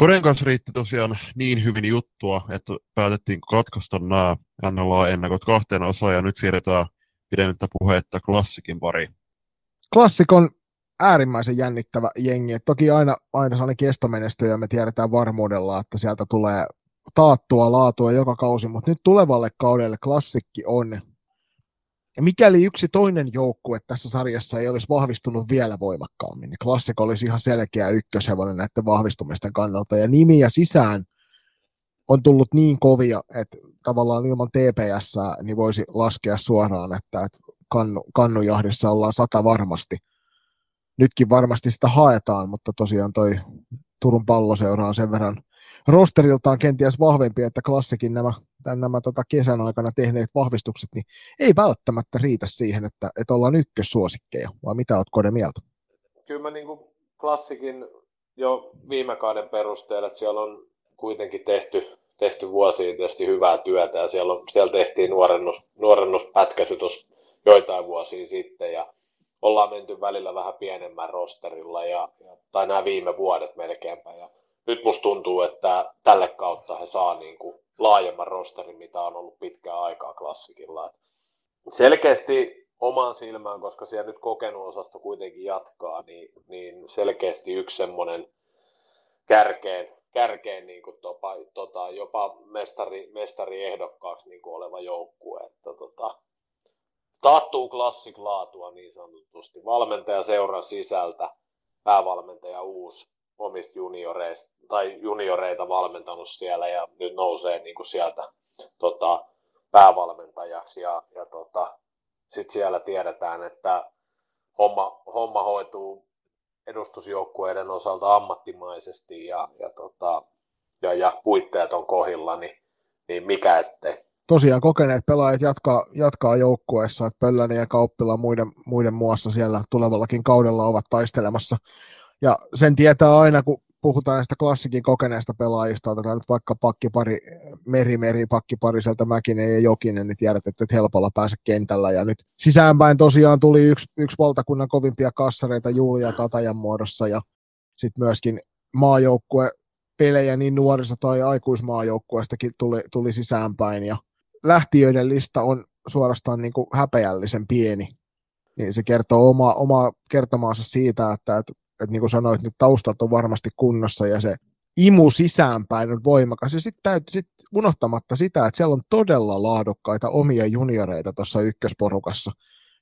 Koren kanssa riitti tosiaan niin hyvin juttua, että päätettiin katkaista nämä NLA-ennakot kahteen osaan ja nyt siirretään pidemmittä puhetta klassikin pari. Klassik on äärimmäisen jännittävä jengi. Et toki aina, aina sellainen kestomenesty ja me tiedetään varmuudella, että sieltä tulee taattua laatua joka kausi, mutta nyt tulevalle kaudelle klassikki on. Ja mikäli yksi toinen joukkue tässä sarjassa ei olisi vahvistunut vielä voimakkaammin, niin klassik olisi ihan selkeä ykköshevonen näiden vahvistumisten kannalta. Ja nimiä sisään on tullut niin kovia, että tavallaan ilman TPS niin voisi laskea suoraan, että, että kannu, kannujahdissa ollaan sata varmasti. Nytkin varmasti sitä haetaan, mutta tosiaan toi Turun palloseura on sen verran rosteriltaan kenties vahvempi, että klassikin nämä, nämä tota kesän aikana tehneet vahvistukset, niin ei välttämättä riitä siihen, että, että ollaan ykkössuosikkeja, vai mitä olet Kode mieltä? Kyllä mä niin kuin klassikin jo viime kauden perusteella, että siellä on kuitenkin tehty, tehty vuosia tietysti hyvää työtä, ja siellä, on, siellä tehtiin nuorennus, nuorennuspätkäsy tuossa joitain vuosia sitten, ja ollaan menty välillä vähän pienemmän rosterilla, ja, ja, tai nämä viime vuodet melkeinpä, ja nyt musta tuntuu, että tälle kautta he saa niin kuin laajemman rosterin, mitä on ollut pitkään aikaa klassikilla. Selkeästi omaan silmään, koska siellä nyt kokenut osasto kuitenkin jatkaa, niin, niin selkeästi yksi semmoinen kärkeen, kärkeen niin kuin topa, tota, jopa mestari, mestariehdokkaaksi niin kuin oleva joukkue. Että, tota, taattuu klassik laatua niin sanotusti. Valmentaja seuran sisältä, päävalmentaja uusi, omista junioreista, tai junioreita valmentanut siellä ja nyt nousee niin kuin sieltä tota, päävalmentajaksi ja, ja tota, sitten siellä tiedetään, että homma, homma hoituu edustusjoukkueiden osalta ammattimaisesti ja, ja, tota, ja, ja puitteet on kohilla, niin, niin mikä ettei. Tosiaan kokeneet pelaajat jatkaa, jatkaa joukkueessa, että Pöllänen ja Kauppila muiden, muiden muassa siellä tulevallakin kaudella ovat taistelemassa ja sen tietää aina, kun puhutaan näistä klassikin kokeneista pelaajista, otetaan nyt vaikka pakkipari, meri, meri, pakkipari sieltä Mäkinen ja Jokinen, niin tiedät, että et helpolla pääse kentällä. Ja nyt sisäänpäin tosiaan tuli yksi, yksi valtakunnan kovimpia kassareita Julia Katajan muodossa ja sitten myöskin maajoukkue pelejä niin nuorissa tai aikuismaajoukkueestakin tuli, tuli sisäänpäin ja lähtiöiden lista on suorastaan niin kuin häpeällisen pieni. Niin se kertoo oma, oma kertomaansa siitä, että, että että niin kuin sanoit, nyt taustat on varmasti kunnossa ja se imu sisäänpäin on voimakas. Ja sitten täytyy sit unohtamatta sitä, että siellä on todella laadukkaita omia junioreita tuossa ykkösporukassa.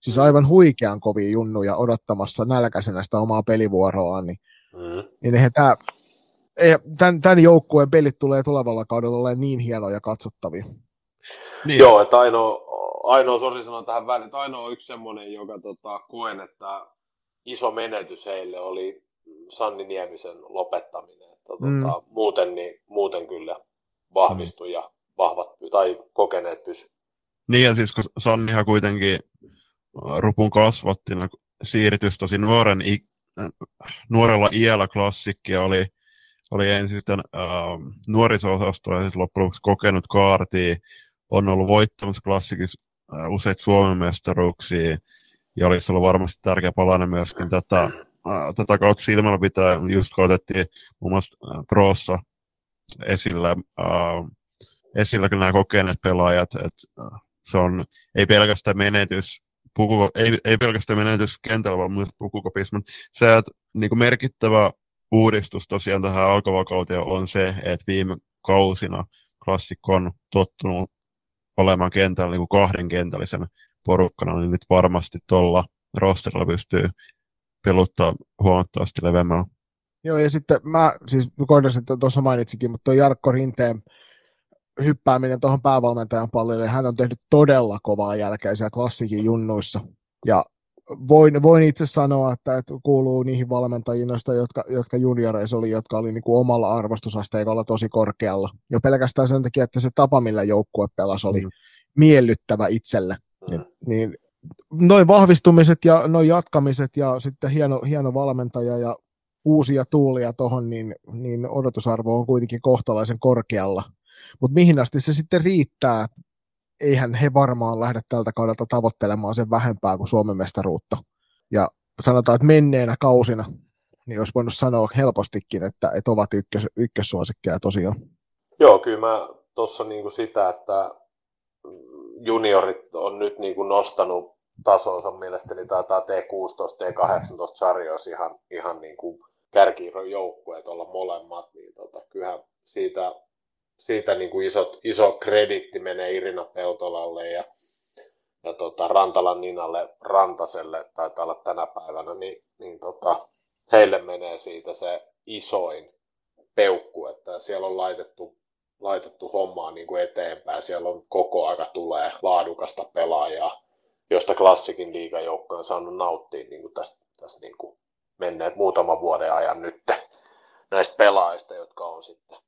Siis mm. aivan huikean kovia junnuja odottamassa nälkäisenä sitä omaa pelivuoroaan. Niin, mm. niin eihän tämä, tämän, tämän joukkueen pelit tulee tulevalla kaudella olemaan niin hienoja katsottavia. Niin. Joo, että ainoa, ainoa sori sanoa tähän väliin, että ainoa on yksi semmoinen, joka tota, koen, että iso menetys heille oli Sanni Niemisen lopettaminen. Että, mm. tota, muuten, niin, muuten kyllä vahvistui mm. ja vahvat tai kokeneet pysy. Niin ja siis kun Sannihan kuitenkin rupun kasvattina siirtys tosi nuoren, nuorella iällä klassikkia oli, oli ensin sitten äh, nuoriso-osasto ja sitten loppujen lopuksi kokenut kaartia, on ollut voittamassa klassikissa äh, useita Suomen mestaruuksia, ja olisi ollut varmasti tärkeä palanen myöskin tätä, tätä kautta silmällä pitää, just kun otettiin muun muassa Proossa esillä, äh, esillä nämä kokeneet pelaajat, että se on ei pelkästään menetys, pukuko, ei, ei pelkästään menetys kentällä, vaan myös pukukopissa, mutta se, että niin kuin merkittävä uudistus tosiaan tähän alkavakauteen on se, että viime kausina klassikko on tottunut olemaan kentällä niin kuin kahden kentällisen porukkana, niin nyt varmasti tuolla rosterilla pystyy peluttaa huomattavasti leveämmällä. Joo, ja sitten mä siis että tuossa mainitsikin, mutta tuo Jarkko Rinteen hyppääminen tuohon päävalmentajan pallille, hän on tehnyt todella kovaa jälkeä siellä klassikin junnuissa. Ja voin, voin itse sanoa, että, että kuuluu niihin valmentajiin, jotka, jotka junioreissa oli, jotka oli niin kuin omalla arvostusasteikolla tosi korkealla. Jo pelkästään sen takia, että se tapa, millä joukkue pelasi, oli mm. miellyttävä itselle. Niin, niin noin vahvistumiset ja noin jatkamiset ja sitten hieno, hieno valmentaja ja uusia tuulia tuohon, niin, niin odotusarvo on kuitenkin kohtalaisen korkealla. Mutta mihin asti se sitten riittää, eihän he varmaan lähde tältä kaudelta tavoittelemaan sen vähempää kuin Suomen mestaruutta. Ja sanotaan, että menneenä kausina, niin olisi voinut sanoa helpostikin, että, että ovat ykkös, ykkössuosikkeja tosiaan. Joo, kyllä mä tuossa niin sitä, että juniorit on nyt niin kuin nostanut tasonsa mielestäni taitaa T16, T18 sarjoissa ihan, ihan niin kuin joukkueet olla molemmat, niin tota, kyllähän siitä, siitä niin kuin iso, iso kreditti menee Irina Peltolalle ja, ja tota, Rantalan Ninalle Rantaselle, taitaa olla tänä päivänä, niin, niin tota, heille menee siitä se isoin peukku, että siellä on laitettu, laitettu hommaa niin kuin eteenpäin, siellä on koko aika tulee laadukasta pelaajaa, josta klassikin liigajoukko on saanut nauttia niin kuin tästä, tästä niin kuin menneet muutaman vuoden ajan nyt näistä pelaajista, jotka on sitten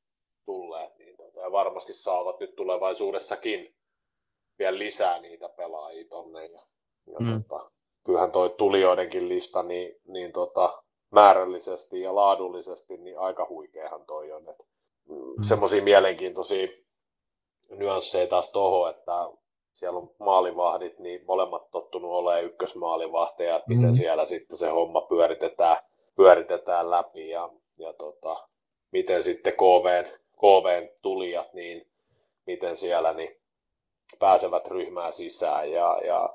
tulleet, niin tota, ja varmasti saavat nyt tulevaisuudessakin vielä lisää niitä pelaajia tonne. Ja, ja mm. tota, kyllähän toi tulijoidenkin lista niin, niin tota, määrällisesti ja laadullisesti niin aika huikeahan toi on. Mm. Semmoisia mielenkiintoisia nyansseja taas toho, että siellä on maalivahdit, niin molemmat tottunut olemaan ykkösmaalivahteja, että miten mm. siellä sitten se homma pyöritetään, pyöritetään läpi ja, ja tota, miten sitten KVn, KVn tulijat, niin miten siellä niin pääsevät ryhmään sisään ja, ja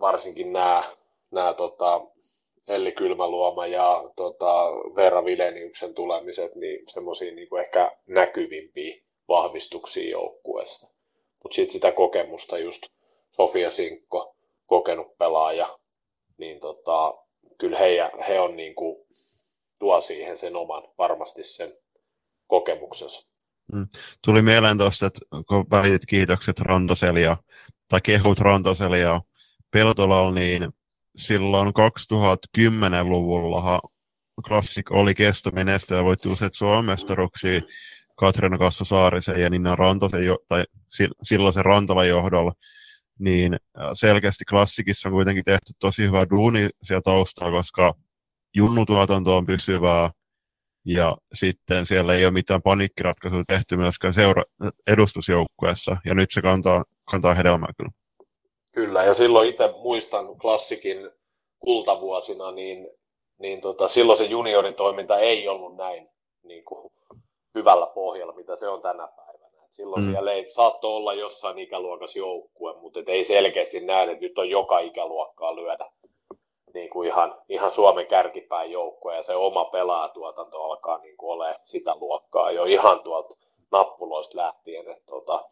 varsinkin nämä, nämä tota, Elli Kylmäluoma ja tota, Vera Vileniuksen tulemiset, niin semmoisia niin ehkä näkyvimpiä vahvistuksia joukkueesta mutta sitten sitä kokemusta just Sofia Sinkko, kokenut pelaaja, niin tota, kyllä he, he on niin kuin, tuo siihen sen oman, varmasti sen kokemuksensa. Mm. Tuli mieleen tuosta, että kun välitit kiitokset Rantaselia, tai kehut Rantaselia Peltolalla, niin silloin 2010-luvulla Classic oli kestomenestyä ja voitti useat Suomen Katriina Kassa Saarisen ja Nina Rantasen, tai silloisen Rantalan johdolla, niin äh, selkeästi klassikissa on kuitenkin tehty tosi hyvä duuni siellä taustalla, koska junnutuotanto on pysyvää, ja sitten siellä ei ole mitään paniikkiratkaisuja tehty myöskään seura- edustusjoukkueessa, ja nyt se kantaa, kantaa hedelmää kyllä. Kyllä, ja silloin itse muistan klassikin kultavuosina, niin, niin tota, silloin se junioritoiminta ei ollut näin niin kuin hyvällä pohjalla, mitä se on tänä päivänä. Et silloin mm. siellä ei saattoi olla jossain ikäluokassa joukkue, mutta ei selkeästi näe, että nyt on joka ikäluokkaa lyödä niin kuin ihan, ihan Suomen kärkipään joukkue ja se oma pelaatuotanto alkaa niin kuin ole sitä luokkaa jo ihan tuolta nappuloista lähtien. Että tota,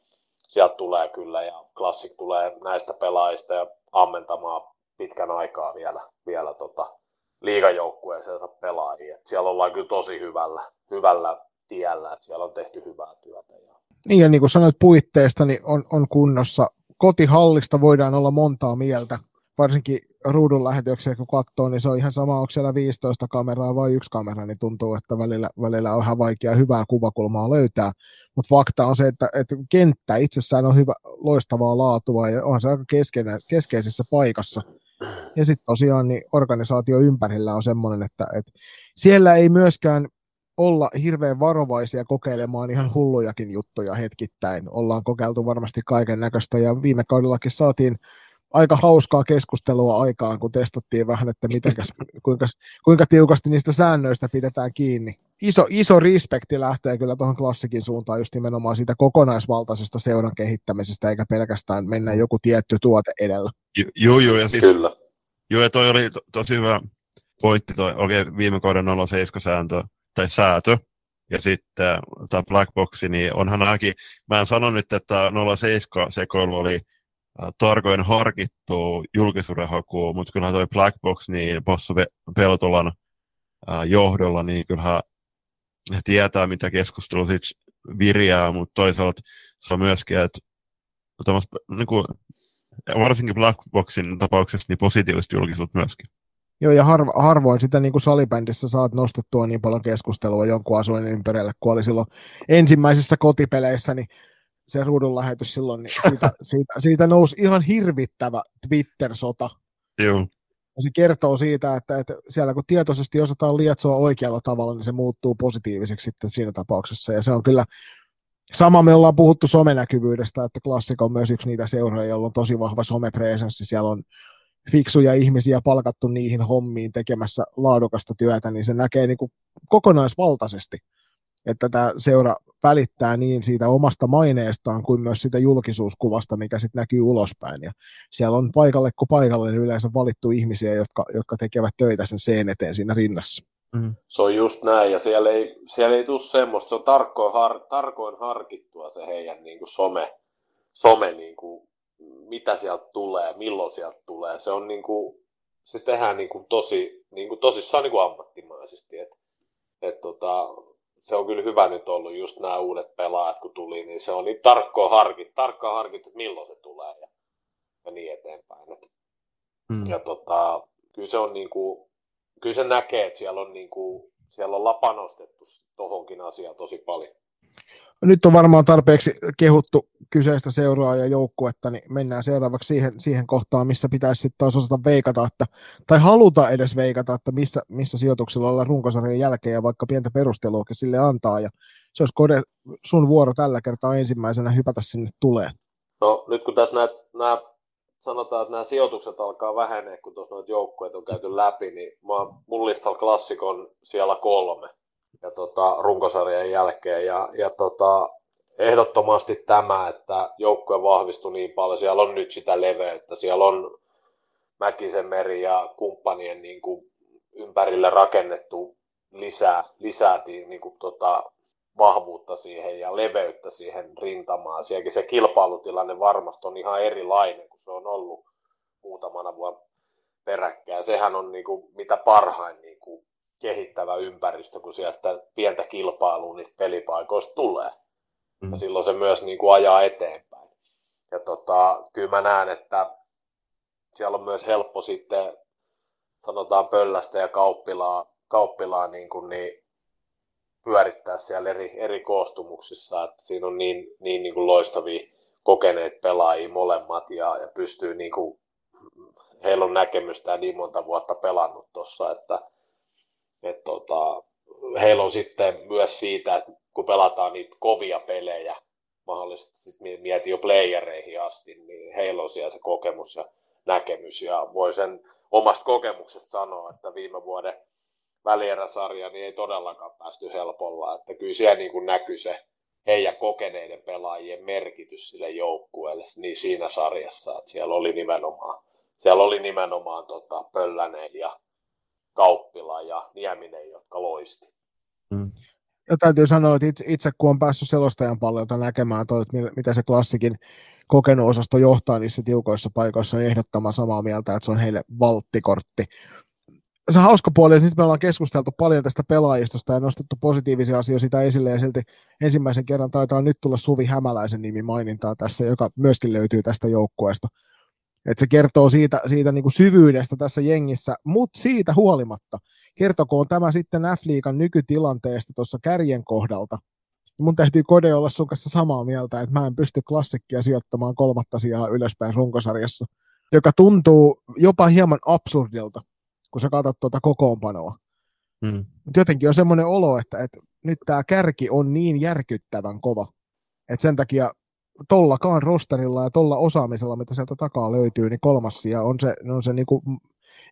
sieltä tulee kyllä ja klassik tulee näistä pelaajista ja ammentamaan pitkän aikaa vielä, vielä tota, liigajoukkueeseensa pelaajia. Siellä ollaan kyllä tosi hyvällä, hyvällä tiellä, että siellä on tehty hyvää työtä. Ja... Niin ja niin kuin sanoit puitteista, niin on, on kunnossa. Kotihallista voidaan olla montaa mieltä, varsinkin ruudun lähetyksiä kun katsoo, niin se on ihan sama, onko siellä 15 kameraa vai yksi kamera, niin tuntuu, että välillä, välillä on ihan vaikea hyvää kuvakulmaa löytää. Mutta fakta on se, että, että kenttä itsessään on hyvä, loistavaa laatua ja on se aika keskeinen, keskeisessä paikassa. Ja sitten tosiaan niin organisaatio ympärillä on semmoinen, että, että siellä ei myöskään olla hirveän varovaisia kokeilemaan ihan hullujakin juttuja hetkittäin. Ollaan kokeiltu varmasti kaiken näköistä ja viime kaudellakin saatiin aika hauskaa keskustelua aikaan, kun testattiin vähän, että mitenkäs, kuinka, kuinka tiukasti niistä säännöistä pidetään kiinni. Iso, iso respekti lähtee kyllä tuohon klassikin suuntaan just nimenomaan siitä kokonaisvaltaisesta seuran kehittämisestä, eikä pelkästään mennä joku tietty tuote edellä. Joo, joo, ja siis, Kyllä. Joo, ja toi oli to, tosi hyvä pointti, toi oikein viime kauden 07-sääntö, tai säätö, ja sitten tämä Black Box, niin onhan ainakin, mä en sano nyt, että 07 sekoilu oli äh, tarkoin harkittu julkisuuden haku, mutta kyllä toi Black Box, niin Bossa Peltolan äh, johdolla, niin kyllähän he tietää, mitä keskustelu sitten virjää, mutta toisaalta se on myöskin, että niin kuin, varsinkin Black Boxin tapauksessa niin positiivista julkisuutta myöskin. Joo, ja harvo, harvoin sitä niin kuin salibändissä saat nostettua niin paljon keskustelua jonkun asuin ympärille, kun oli silloin ensimmäisissä kotipeleissä, niin se ruudun lähetys silloin, niin siitä, siitä, siitä nousi ihan hirvittävä Twitter-sota. Joo. Ja se kertoo siitä, että, että siellä kun tietoisesti osataan lietsoa oikealla tavalla, niin se muuttuu positiiviseksi sitten siinä tapauksessa. Ja se on kyllä sama, me ollaan puhuttu somenäkyvyydestä, että Klassik on myös yksi niitä seuroja, jolla on tosi vahva somepresenssi. Siellä on fiksuja ihmisiä palkattu niihin hommiin tekemässä laadukasta työtä, niin se näkee niin kuin kokonaisvaltaisesti, että tämä seura välittää niin siitä omasta maineestaan kuin myös sitä julkisuuskuvasta, mikä sitten näkyy ulospäin. Ja siellä on paikalle kuin paikalle niin yleensä valittu ihmisiä, jotka, jotka tekevät töitä sen seen eteen siinä rinnassa. Mm. Se on just näin, ja siellä ei, siellä ei tule semmoista, se on tarkoin, har, tarkoin harkittua se heidän niin kuin some, some niin kuin, mitä sieltä tulee, milloin sieltä tulee. Se on niin kuin, se tehdään niin kuin tosi, niin kuin tosissaan niin kuin ammattimaisesti. Et, et tota, se on kyllä hyvä nyt ollut just nämä uudet pelaajat, kun tuli, niin se on niin tarkkoa harkit, tarkkaan harkittu, että milloin se tulee ja, ja niin eteenpäin. Et, mm. Ja tota, kyllä se on niin kuin, kyllä se näkee, että siellä on, niin kuin, siellä on panostettu tuohonkin asiaan tosi paljon. Nyt on varmaan tarpeeksi kehuttu kyseistä seuraa ja joukkuetta, niin mennään seuraavaksi siihen, siihen kohtaan, missä pitäisi sitten taas osata veikata, että, tai haluta edes veikata, että missä, missä sijoituksilla ollaan runkosarjan jälkeen ja vaikka pientä perustelua sille antaa. Ja se olisi Kode, sun vuoro tällä kertaa ensimmäisenä hypätä sinne tulee. No nyt kun tässä nämä, sanotaan, että nämä sijoitukset alkaa vähenee, kun tuossa noita joukkueita on käyty läpi, niin mä, mun listalla klassikon siellä kolme ja tota, runkosarjan jälkeen. Ja, ja tota, ehdottomasti tämä, että joukkue vahvistui niin paljon, siellä on nyt sitä leveyttä, siellä on Mäkisen meri ja kumppanien niin kuin ympärille rakennettu lisää, lisää niin kuin, tota, vahvuutta siihen ja leveyttä siihen rintamaan. Sielläkin se kilpailutilanne varmasti on ihan erilainen kuin se on ollut muutamana vuonna peräkkäin. Sehän on niin kuin, mitä parhain niin kuin, kehittävä ympäristö, kun siellä sitä pientä kilpailua niistä pelipaikoista tulee. Mm. Ja silloin se myös niin kuin, ajaa eteenpäin. Ja tota, kyllä mä näen, että siellä on myös helppo sitten, sanotaan pöllästä ja kauppilaa, kauppilaa niin, kuin, niin pyörittää siellä eri, eri koostumuksissa, että siinä on niin, niin, niin kuin loistavia kokeneet pelaajia molemmat ja, ja pystyy niin kuin, heillä on näkemystä niin monta vuotta pelannut tuossa, että et, tota, heillä on sitten myös siitä, että kun pelataan niitä kovia pelejä, mahdollisesti mieti jo playereihin asti, niin heillä on siellä se kokemus ja näkemys ja voi sen omasta kokemuksesta sanoa, että viime vuoden välieräsarja, niin ei todellakaan päästy helpolla. Että kyllä siellä niin kuin näkyy se heidän kokeneiden pelaajien merkitys sille joukkueelle niin siinä sarjassa, että siellä oli nimenomaan, siellä oli nimenomaan tota, Pöllänen ja Kauppila ja Nieminen, jotka loisti. Mm. Ja täytyy sanoa, että itse, itse kun on päässyt selostajan paljon näkemään, toi, että mitä se klassikin kokenut osasto johtaa niissä tiukoissa paikoissa, niin ehdottoman samaa mieltä, että se on heille valttikortti se hauska puoli, että nyt me ollaan keskusteltu paljon tästä pelaajistosta ja nostettu positiivisia asioita sitä esille, ja silti ensimmäisen kerran taitaa nyt tulla Suvi Hämäläisen nimi mainintaa tässä, joka myöskin löytyy tästä joukkueesta. Että se kertoo siitä, siitä niin kuin syvyydestä tässä jengissä, mutta siitä huolimatta, kertokoon tämä sitten F-liigan nykytilanteesta tuossa kärjen kohdalta. Mun täytyy kode olla sun kanssa samaa mieltä, että mä en pysty klassikkia sijoittamaan kolmatta sijaa ylöspäin runkosarjassa, joka tuntuu jopa hieman absurdilta kun sä katsot tuota kokoonpanoa. Mm. Mutta jotenkin on semmoinen olo, että, että nyt tämä kärki on niin järkyttävän kova, että sen takia tollakaan rosterilla ja tolla osaamisella, mitä sieltä takaa löytyy, niin kolmas sija on se, on se niinku,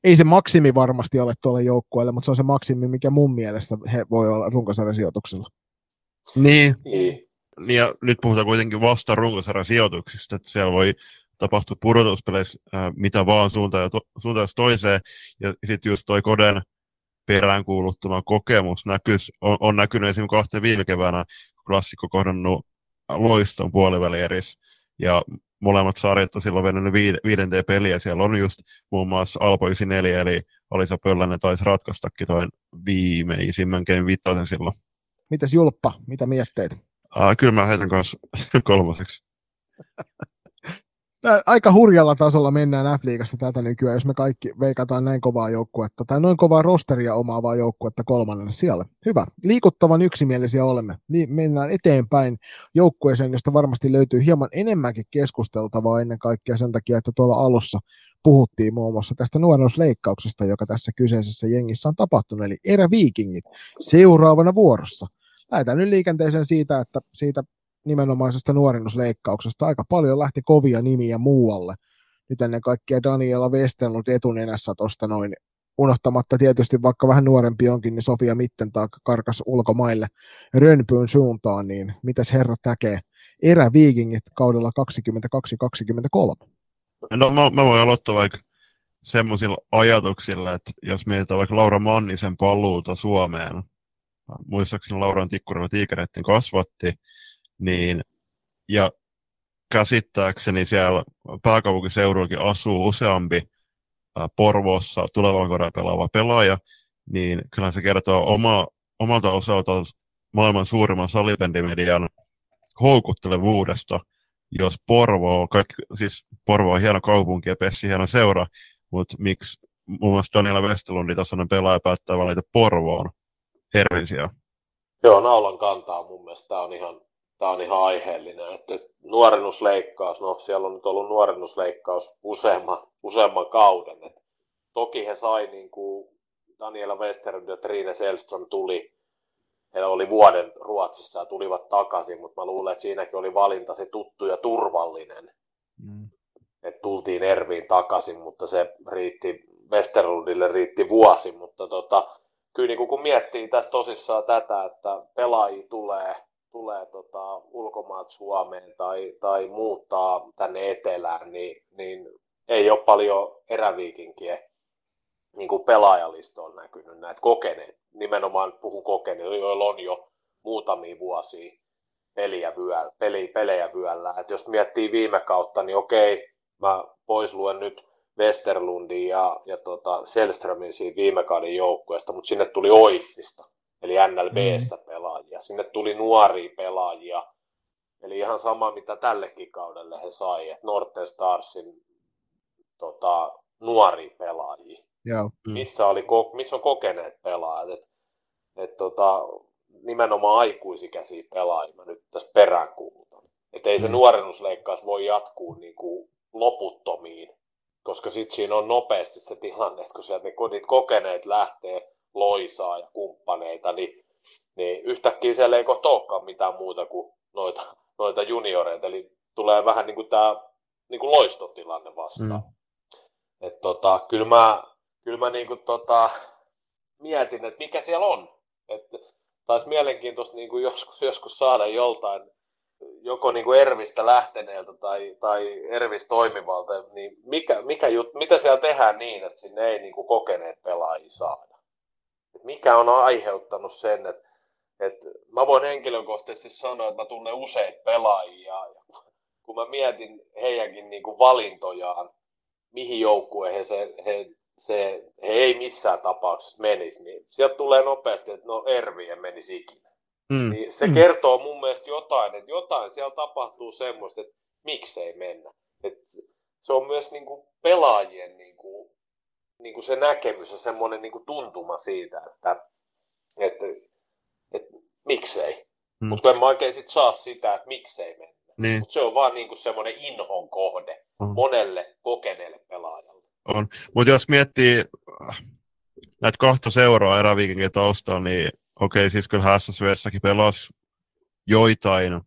ei se maksimi varmasti ole tuolle joukkueelle, mutta se on se maksimi, mikä mun mielestä he voi olla runkosarjan sijoituksella. Niin. niin. Ja nyt puhutaan kuitenkin vasta runkosarjan sijoituksista, että siellä voi tapahtuu pudotuspeleissä äh, mitä vaan suuntaan, to, suuntaan toiseen. Ja sitten just toi Koden peräänkuuluttama kokemus näkyis, on, on näkynyt esimerkiksi kahteen viime keväänä klassikko kohdannut loiston puolivälierissä. Ja molemmat sarjat on silloin vennyt viidenteen peliä. Siellä on just muun muassa Alpo 94, eli Alisa Pöllänen taisi ratkaistakin toin viimeisimmän game vitosen silloin. Mitäs Julppa, mitä mietteet? Uh, kyllä mä heitän kanssa kolmoseksi. aika hurjalla tasolla mennään F-liigassa tätä nykyään, jos me kaikki veikataan näin kovaa joukkuetta tai noin kovaa rosteria omaavaa joukkuetta kolmannen siellä. Hyvä. Liikuttavan yksimielisiä olemme. Niin mennään eteenpäin joukkueeseen, josta varmasti löytyy hieman enemmänkin keskusteltavaa ennen kaikkea sen takia, että tuolla alussa puhuttiin muun muassa tästä nuoruusleikkauksesta, joka tässä kyseisessä jengissä on tapahtunut, eli eräviikingit seuraavana vuorossa. Lähdetään nyt liikenteeseen siitä, että siitä nimenomaisesta nuorennusleikkauksesta. Aika paljon lähti kovia nimiä muualle. nyt ennen kaikkea Daniela Westerlund etunenässä tuosta noin, unohtamatta tietysti vaikka vähän nuorempi onkin, niin Sofia Mittentag karkas ulkomaille Rönpyyn suuntaan, niin mitäs herrat näkee eräviikingit kaudella 22-23? No mä, mä voin aloittaa vaikka semmoisilla ajatuksilla, että jos mietitään vaikka Laura Mannisen paluuta Suomeen, muistaakseni Lauran Tikkurilla Tiikereiden kasvatti, niin. Ja käsittääkseni siellä pääkaupunkiseudullakin asuu useampi Porvoossa tulevalla kaudella pelaava pelaaja, niin kyllä se kertoo oma, omalta osaltaan maailman suurimman salibändimedian houkuttelevuudesta, jos Porvo, kaikki, siis Porvo on hieno kaupunki ja Pessi hieno seura, mutta miksi muun muassa Daniela Westelundi tasoinen pelaaja päättää valita Porvoon? Hervisiä? Joo, naulan kantaa mun mielestä. Tämä on ihan, tämä on ihan aiheellinen. Että nuorennusleikkaus, no siellä on nyt ollut nuorennusleikkaus useamman, useamman kauden. Et toki he sai niin kuin Daniela Westerlund ja Trine Selström tuli, he oli vuoden Ruotsista ja tulivat takaisin, mutta mä luulen, että siinäkin oli valinta se tuttu ja turvallinen. Mm. Että tultiin Erviin takaisin, mutta se riitti, Westerlundille riitti vuosi, mutta tota, kyllä niin kun miettii tässä tosissaan tätä, että pelaajia tulee, tulee tota, ulkomaat Suomeen tai, tai muuttaa tänne etelään, niin, niin ei ole paljon eräviikinkiä niin kuin on näkynyt näitä kokeneet, nimenomaan puhun kokeneet, joilla on jo muutamia vuosia peliä vyöllä, peli, pelejä vyöllä. Et jos miettii viime kautta, niin okei, mä pois luen nyt Westerlundin ja, ja tota Selströmin siinä viime kauden joukkueesta, mutta sinne tuli Oiffista, eli NLBstä mm. pelaajia. Sinne tuli nuoria pelaajia, eli ihan sama mitä tällekin kaudelle he sai, että Northern Starsin tota, nuoria pelaajia. Joo. Mm. Missä, oli, missä on kokeneet pelaajat. Et, et tota, nimenomaan aikuisikäisiä pelaajia mä nyt tässä peräänkuulutan. Että ei se mm. nuorennusleikkaus voi jatkuu niin kuin loputtomiin, koska sitten siinä on nopeasti se tilanne, että kun sieltä niin, niitä kokeneet lähtee loisaa ja kumppaneita, niin, niin yhtäkkiä siellä ei kohta olekaan mitään muuta kuin noita, noita junioreita, eli tulee vähän niin kuin tämä niin kuin loistotilanne vastaan. Mm. Et tota, kyllä mä, kyllä mä niin kuin tota, mietin, että mikä siellä on. Että taisi mielenkiintoista niin kuin joskus, joskus saada joltain joko niin kuin Ervistä lähteneeltä tai, tai Ervistä toimivalta, niin mikä, mikä jut, mitä siellä tehdään niin, että sinne ei niin kuin kokeneet pelaajia saada? Et mikä on aiheuttanut sen, että, että mä voin henkilökohtaisesti sanoa, että mä tunnen useita pelaajia ja kun mä mietin heidänkin niin kuin valintojaan, mihin joukkueeseen se, he, se, he ei missään tapauksessa menisi, niin sieltä tulee nopeasti, että no Ervi ei menisi ikinä. Mm. Niin se mm. kertoo mun mielestä jotain, että jotain siellä tapahtuu semmoista, että miksei mennä. Et se on myös niin kuin pelaajien niin kuin, niin kuin se näkemys ja semmoinen niin kuin tuntuma siitä, että, että, että miksei. Mm. Mutta en mä oikein sit saa sitä, että miksei mennä. Niin. Mutta se on vaan niin kuin semmoinen inhon kohde on. monelle kokeneelle pelaajalle. On. Mutta jos miettii äh, näitä kahta seuraa eräviikinkin taustalla, niin okei, siis kyllä SSVssäkin pelasi joitain äh,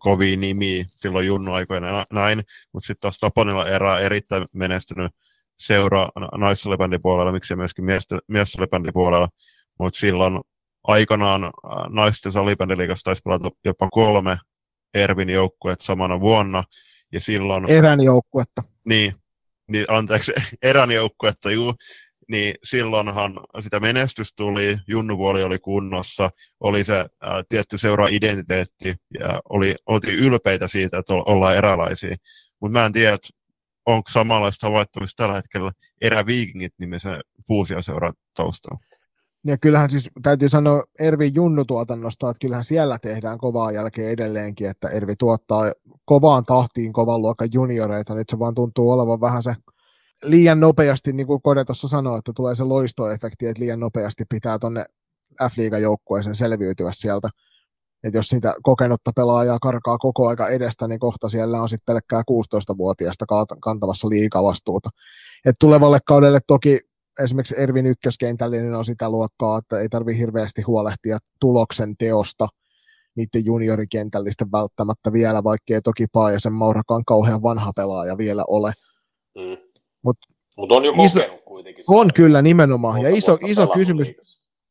kovia nimiä silloin junnu-aikoina näin, mutta sitten taas Tapanilla erää erittäin menestynyt seura naissalibändin puolella, miksei myöskin miessalibändin puolella, mutta silloin aikanaan äh, naisten salibändiliigassa taisi pelata jopa kolme Ervin joukkuetta samana vuonna, ja silloin... Erän joukkuetta. Niin, niin anteeksi, erän joukkuetta, juu, niin silloinhan sitä menestys tuli, junnuvuoli oli kunnossa, oli se ää, tietty seura-identiteetti ja oli, oltiin ylpeitä siitä, että ollaan erälaisia. Mutta mä en tiedä, onko samanlaista havaittavissa tällä hetkellä eräviikingit nimisen fuusioseuran taustalla. Ja kyllähän siis täytyy sanoa Ervi Junnu-tuotannosta, että kyllähän siellä tehdään kovaa jälkeen edelleenkin, että Ervi tuottaa kovaan tahtiin kovan luokan junioreita, nyt se vaan tuntuu olevan vähän se liian nopeasti, niin kuin Kode tuossa sanoi, että tulee se loistoefekti, että liian nopeasti pitää tuonne F-liigan joukkueeseen selviytyä sieltä. Että jos sitä kokenutta pelaajaa karkaa koko aika edestä, niin kohta siellä on sitten pelkkää 16-vuotiaasta kantavassa liikavastuuta. Et tulevalle kaudelle toki esimerkiksi Ervin ykköskentällinen niin on sitä luokkaa, että ei tarvi hirveästi huolehtia tuloksen teosta niiden juniorikentällisten välttämättä vielä, vaikkei toki Paajasen Maurakaan kauhean vanha pelaaja vielä ole. Mm. Mutta Mut on jo iso, kokenut kuitenkin. On kyllä nimenomaan. Ja iso, iso, kysymys,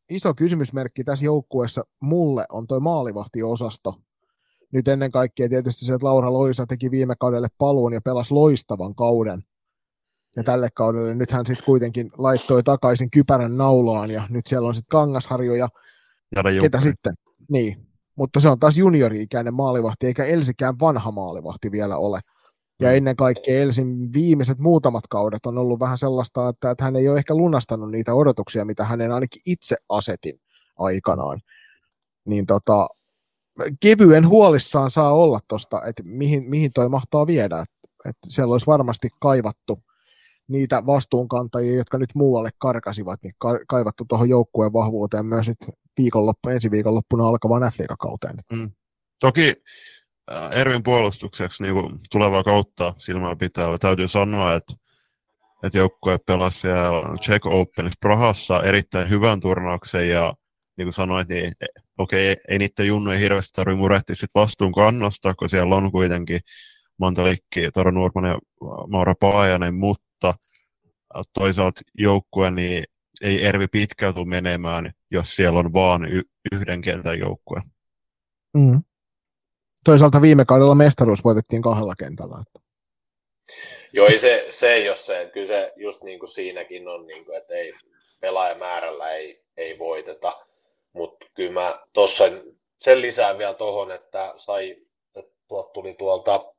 iso kysymysmerkki tässä joukkueessa mulle on tuo maalivahtiosasto. Nyt ennen kaikkea tietysti se, että Laura Loisa teki viime kaudelle paluun ja pelasi loistavan kauden. Ja tälle kaudelle nyt hän sitten kuitenkin laittoi takaisin kypärän naulaan ja nyt siellä on sitten Kangasharju ja Jada ketä sitten. Niin, mutta se on taas juniori-ikäinen maalivahti, eikä Elsikään vanha maalivahti vielä ole. Ja mm. ennen kaikkea Elsin viimeiset muutamat kaudet on ollut vähän sellaista, että, että hän ei ole ehkä lunastanut niitä odotuksia, mitä hänen ainakin itse asetin aikanaan. Niin tota, kevyen huolissaan saa olla tuosta, että mihin, mihin toi mahtaa viedä. Että, että siellä olisi varmasti kaivattu niitä vastuunkantajia, jotka nyt muualle karkasivat, niin ka- kaivattu tuohon joukkueen vahvuuteen myös nyt viikonloppu, ensi viikonloppuna alkavaan f kauteen. Mm. Toki Ervin puolustukseksi niin kuin tulevaa kautta silmällä pitää. Täytyy sanoa, että, että joukkue pelasi siellä Czech Openissa Prahassa erittäin hyvän turnauksen ja niin kuin sanoit, niin e, okei, okay, ei niiden junnoja hirveästi tarvitse murehtia sit vastuun kannasta, kun siellä on kuitenkin Monta Likki, Taro Nurman ja Maura Paajanen, mutta toisaalta joukkue niin ei Ervi pitkältä menemään, jos siellä on vaan yhden kentän joukkue. Mm. Toisaalta viime kaudella mestaruus voitettiin kahdella kentällä. Joo, ei se, se ei ole se. Kyllä se just niin kuin siinäkin on, niin kuin, että ei, pelaajamäärällä ei, ei voiteta. Mutta kyllä mä tuossa sen lisään vielä tuohon, että sai, että tuot tuli tuolta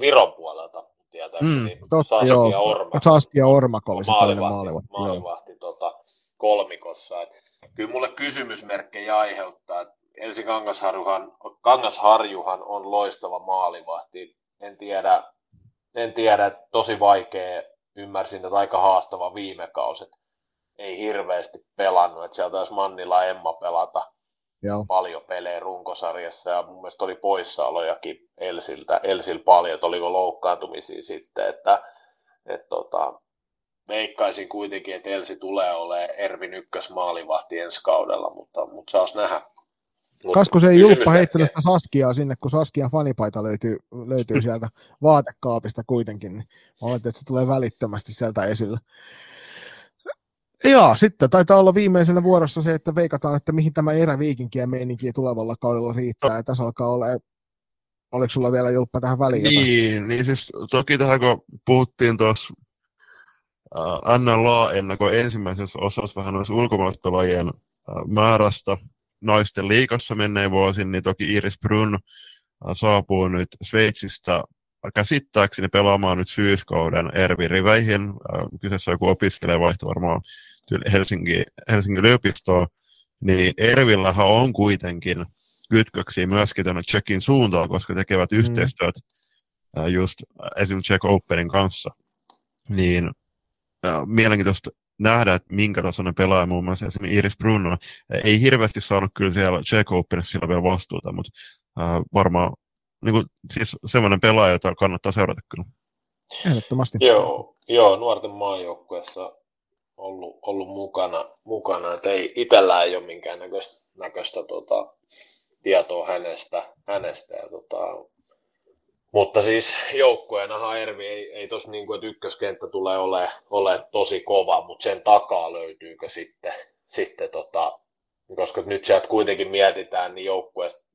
Viron puolelta tietääkseni. Mm, totta, Saskia Orma. Saskia Ormak oli se toinen maalivahti. Maalivahti tota, kolmikossa. Et kyllä mulle kysymysmerkkejä aiheuttaa, että Elsi Kangasharjuhan, Kangasharjuhan on loistava maalivahti. En tiedä, en tiedä tosi vaikea, ymmärsin, että aika haastava viime kausi. Ei hirveästi pelannut, että sieltä olisi Mannila Emma pelata Joo. paljon pelejä runkosarjassa ja mun mielestä oli poissaolojakin Elsiltä, Elsil paljon, että oliko loukkaantumisia sitten, että et tota, veikkaisin kuitenkin, että Elsi tulee olemaan Ervin ykkösmaalivahti ensi kaudella, mutta, mutta saas nähdä. Mut Kasku se ei Julppa heittänyt sitä Saskiaa sinne, kun Saskian fanipaita löytyy, löytyy sieltä vaatekaapista kuitenkin, niin mä että se tulee välittömästi sieltä esille. Joo, sitten taitaa olla viimeisenä vuorossa se, että veikataan, että mihin tämä eräviikinkien meininki tulevalla kaudella riittää. Ja tässä alkaa olla, oliko sulla vielä Julppa tähän väliin? Niin, niin siis toki tähän kun puhuttiin tuossa uh, NLA ennakon ensimmäisessä osassa vähän noissa ulkomaalaispelaajien uh, määrästä naisten liikassa menneen vuosin, niin toki Iris Brun uh, saapuu nyt Sveitsistä käsittääkseni pelaamaan nyt syyskauden Ervi Riveihin. Uh, kyseessä on joku opiskelijavaihto varmaan Helsinki, Helsingin yliopistoon, niin Ervillähän on kuitenkin kytköksiä myöskin tänne Tsekin suuntaan, koska tekevät mm. yhteistyöt just esimerkiksi Czech Openin kanssa. Niin äh, mielenkiintoista nähdä, että minkä tasoinen pelaaja muun muassa esimerkiksi Iris Bruno ei hirveästi saanut kyllä siellä Czech Openissa sillä vielä vastuuta, mutta äh, varmaan niin kuin, siis semmoinen pelaaja, jota kannattaa seurata kyllä. Ehdottomasti. Joo, joo nuorten maajoukkueessa ollut, ollut mukana, mukana. että ei, itsellä ei ole minkään näköistä, näköistä tota, tietoa hänestä, hänestä ja, tota, mutta siis joukkueenahan Ervi ei, ei tos niin kuin, että ykköskenttä tulee ole, ole tosi kova, mutta sen takaa löytyykö sitten, sitten tota, koska nyt sieltä kuitenkin mietitään, niin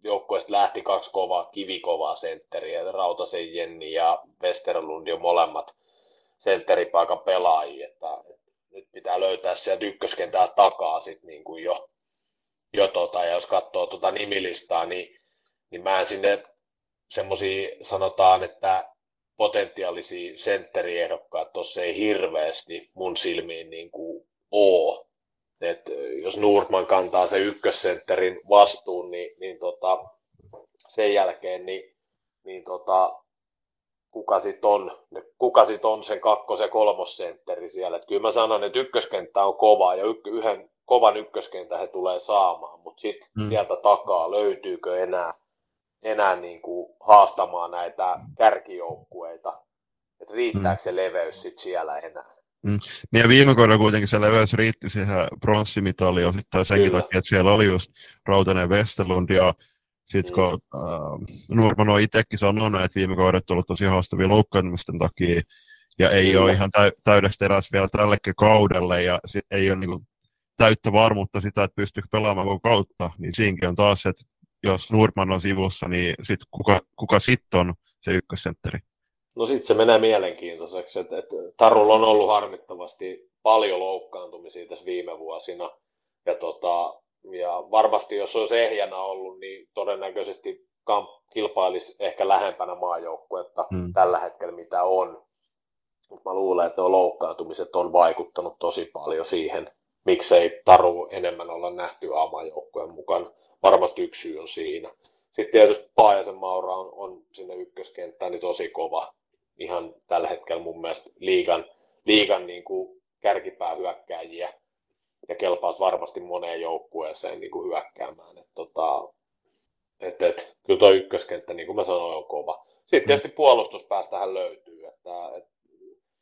joukkueesta, lähti kaksi kovaa, kivikovaa sentteriä, Rautasen Jenni ja Westerlund jo molemmat sentteripaikan pelaajia, että, nyt pitää löytää sieltä ykköskentää takaa sit niin kuin jo, jo tota, ja jos katsoo tota nimilistaa, niin, niin mä en sinne semmoisia sanotaan, että potentiaalisia sentteriehdokkaat tuossa ei hirveästi mun silmiin niin kuin oo. Et jos Nurman kantaa se ykkössentterin vastuun, niin, niin tota, sen jälkeen niin, niin tota, kuka sitten on, kuka sit on sen kakkos- ja kolmosentteri siellä. Et kyllä mä sanon, että ykköskenttä on kova ja yk, yhden kovan ykköskentän he tulee saamaan, mutta sitten mm. sieltä takaa löytyykö enää, enää niin kuin haastamaan näitä kärkijoukkueita, että riittääkö mm. se leveys sitten siellä enää. Mm. Niin ja viime kaudella kuitenkin se leveys riitti siihen pronssimitaliin osittain senkin takia, että siellä oli just Rautanen Westerlund ja sitten kun äh, Nurman on itsekin sanonut, että viime kaudet on ollut tosi haastavia loukkaantumisten takia, ja ei Kyllä. ole ihan täydestä eräs vielä tällekin kaudelle, ja sit ei ole niin kuin täyttä varmuutta sitä, että pystyykö pelaamaan koko kautta, niin siinäkin on taas, että jos Nurman on sivussa, niin sit kuka, kuka sitten on se ykkössentteri? No sitten se menee mielenkiintoiseksi, että, että Tarulla on ollut harmittavasti paljon loukkaantumisia tässä viime vuosina, ja, tota, ja varmasti jos olisi ehjänä ollut, niin todennäköisesti kamp kilpailisi ehkä lähempänä maajoukkuetta hmm. tällä hetkellä, mitä on. Mutta mä luulen, että nuo loukkaantumiset on vaikuttanut tosi paljon siihen, miksei Taru enemmän olla nähty A-maajoukkueen mukaan. Varmasti yksi syy on siinä. Sitten tietysti Paajasen Maura on, on sinne ykköskenttään niin tosi kova. Ihan tällä hetkellä mun mielestä liigan, liigan niin kuin kärkipäähyökkääjiä ja kelpaisi varmasti moneen joukkueeseen niin kuin hyökkäämään. Et, tota, et, et, kyllä tuo ykköskenttä, niin kuin mä sanoin, on kova. Sitten mm. tietysti puolustuspäästähän löytyy, että, et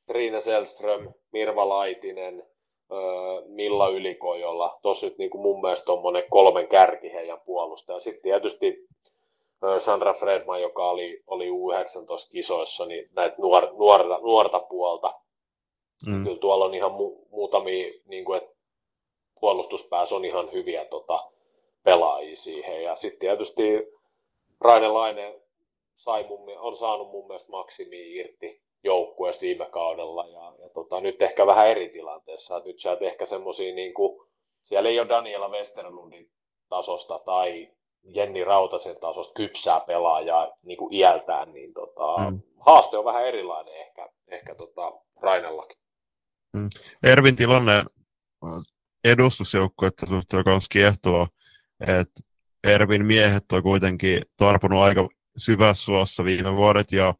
Trine Selström, Mirva Laitinen, Milla Ylikojolla. Tuossa nyt niin kuin mun mielestä tuommoinen kolmen kärki heidän puolustaja. Sitten tietysti Sandra Fredman, joka oli, oli U19-kisoissa, niin näitä nuor, nuorta, nuorta puolta. Mm. Kyllä tuolla on ihan mu, muutamia, niin kuin, että puolustuspäässä on ihan hyviä tota, pelaajia siihen. Ja sitten tietysti Raine Laine sai mun, on saanut mun mielestä maksimi irti joukkueesta viime kaudella ja, ja tota, nyt ehkä vähän eri tilanteessa. Nyt sä ehkä semmoisia, niin kuin, siellä ei ole Daniela Westerlundin tasosta tai Jenni Rautasen tasosta kypsää pelaajaa niin kuin iältään, niin tota, mm. haaste on vähän erilainen ehkä, ehkä tota, Rainellakin. Mm. Ervin tilanne edustusjoukkuetta suhteen kanssa kiehtova, että Ervin miehet on kuitenkin tarpunut aika syvässä suossa viime vuodet ja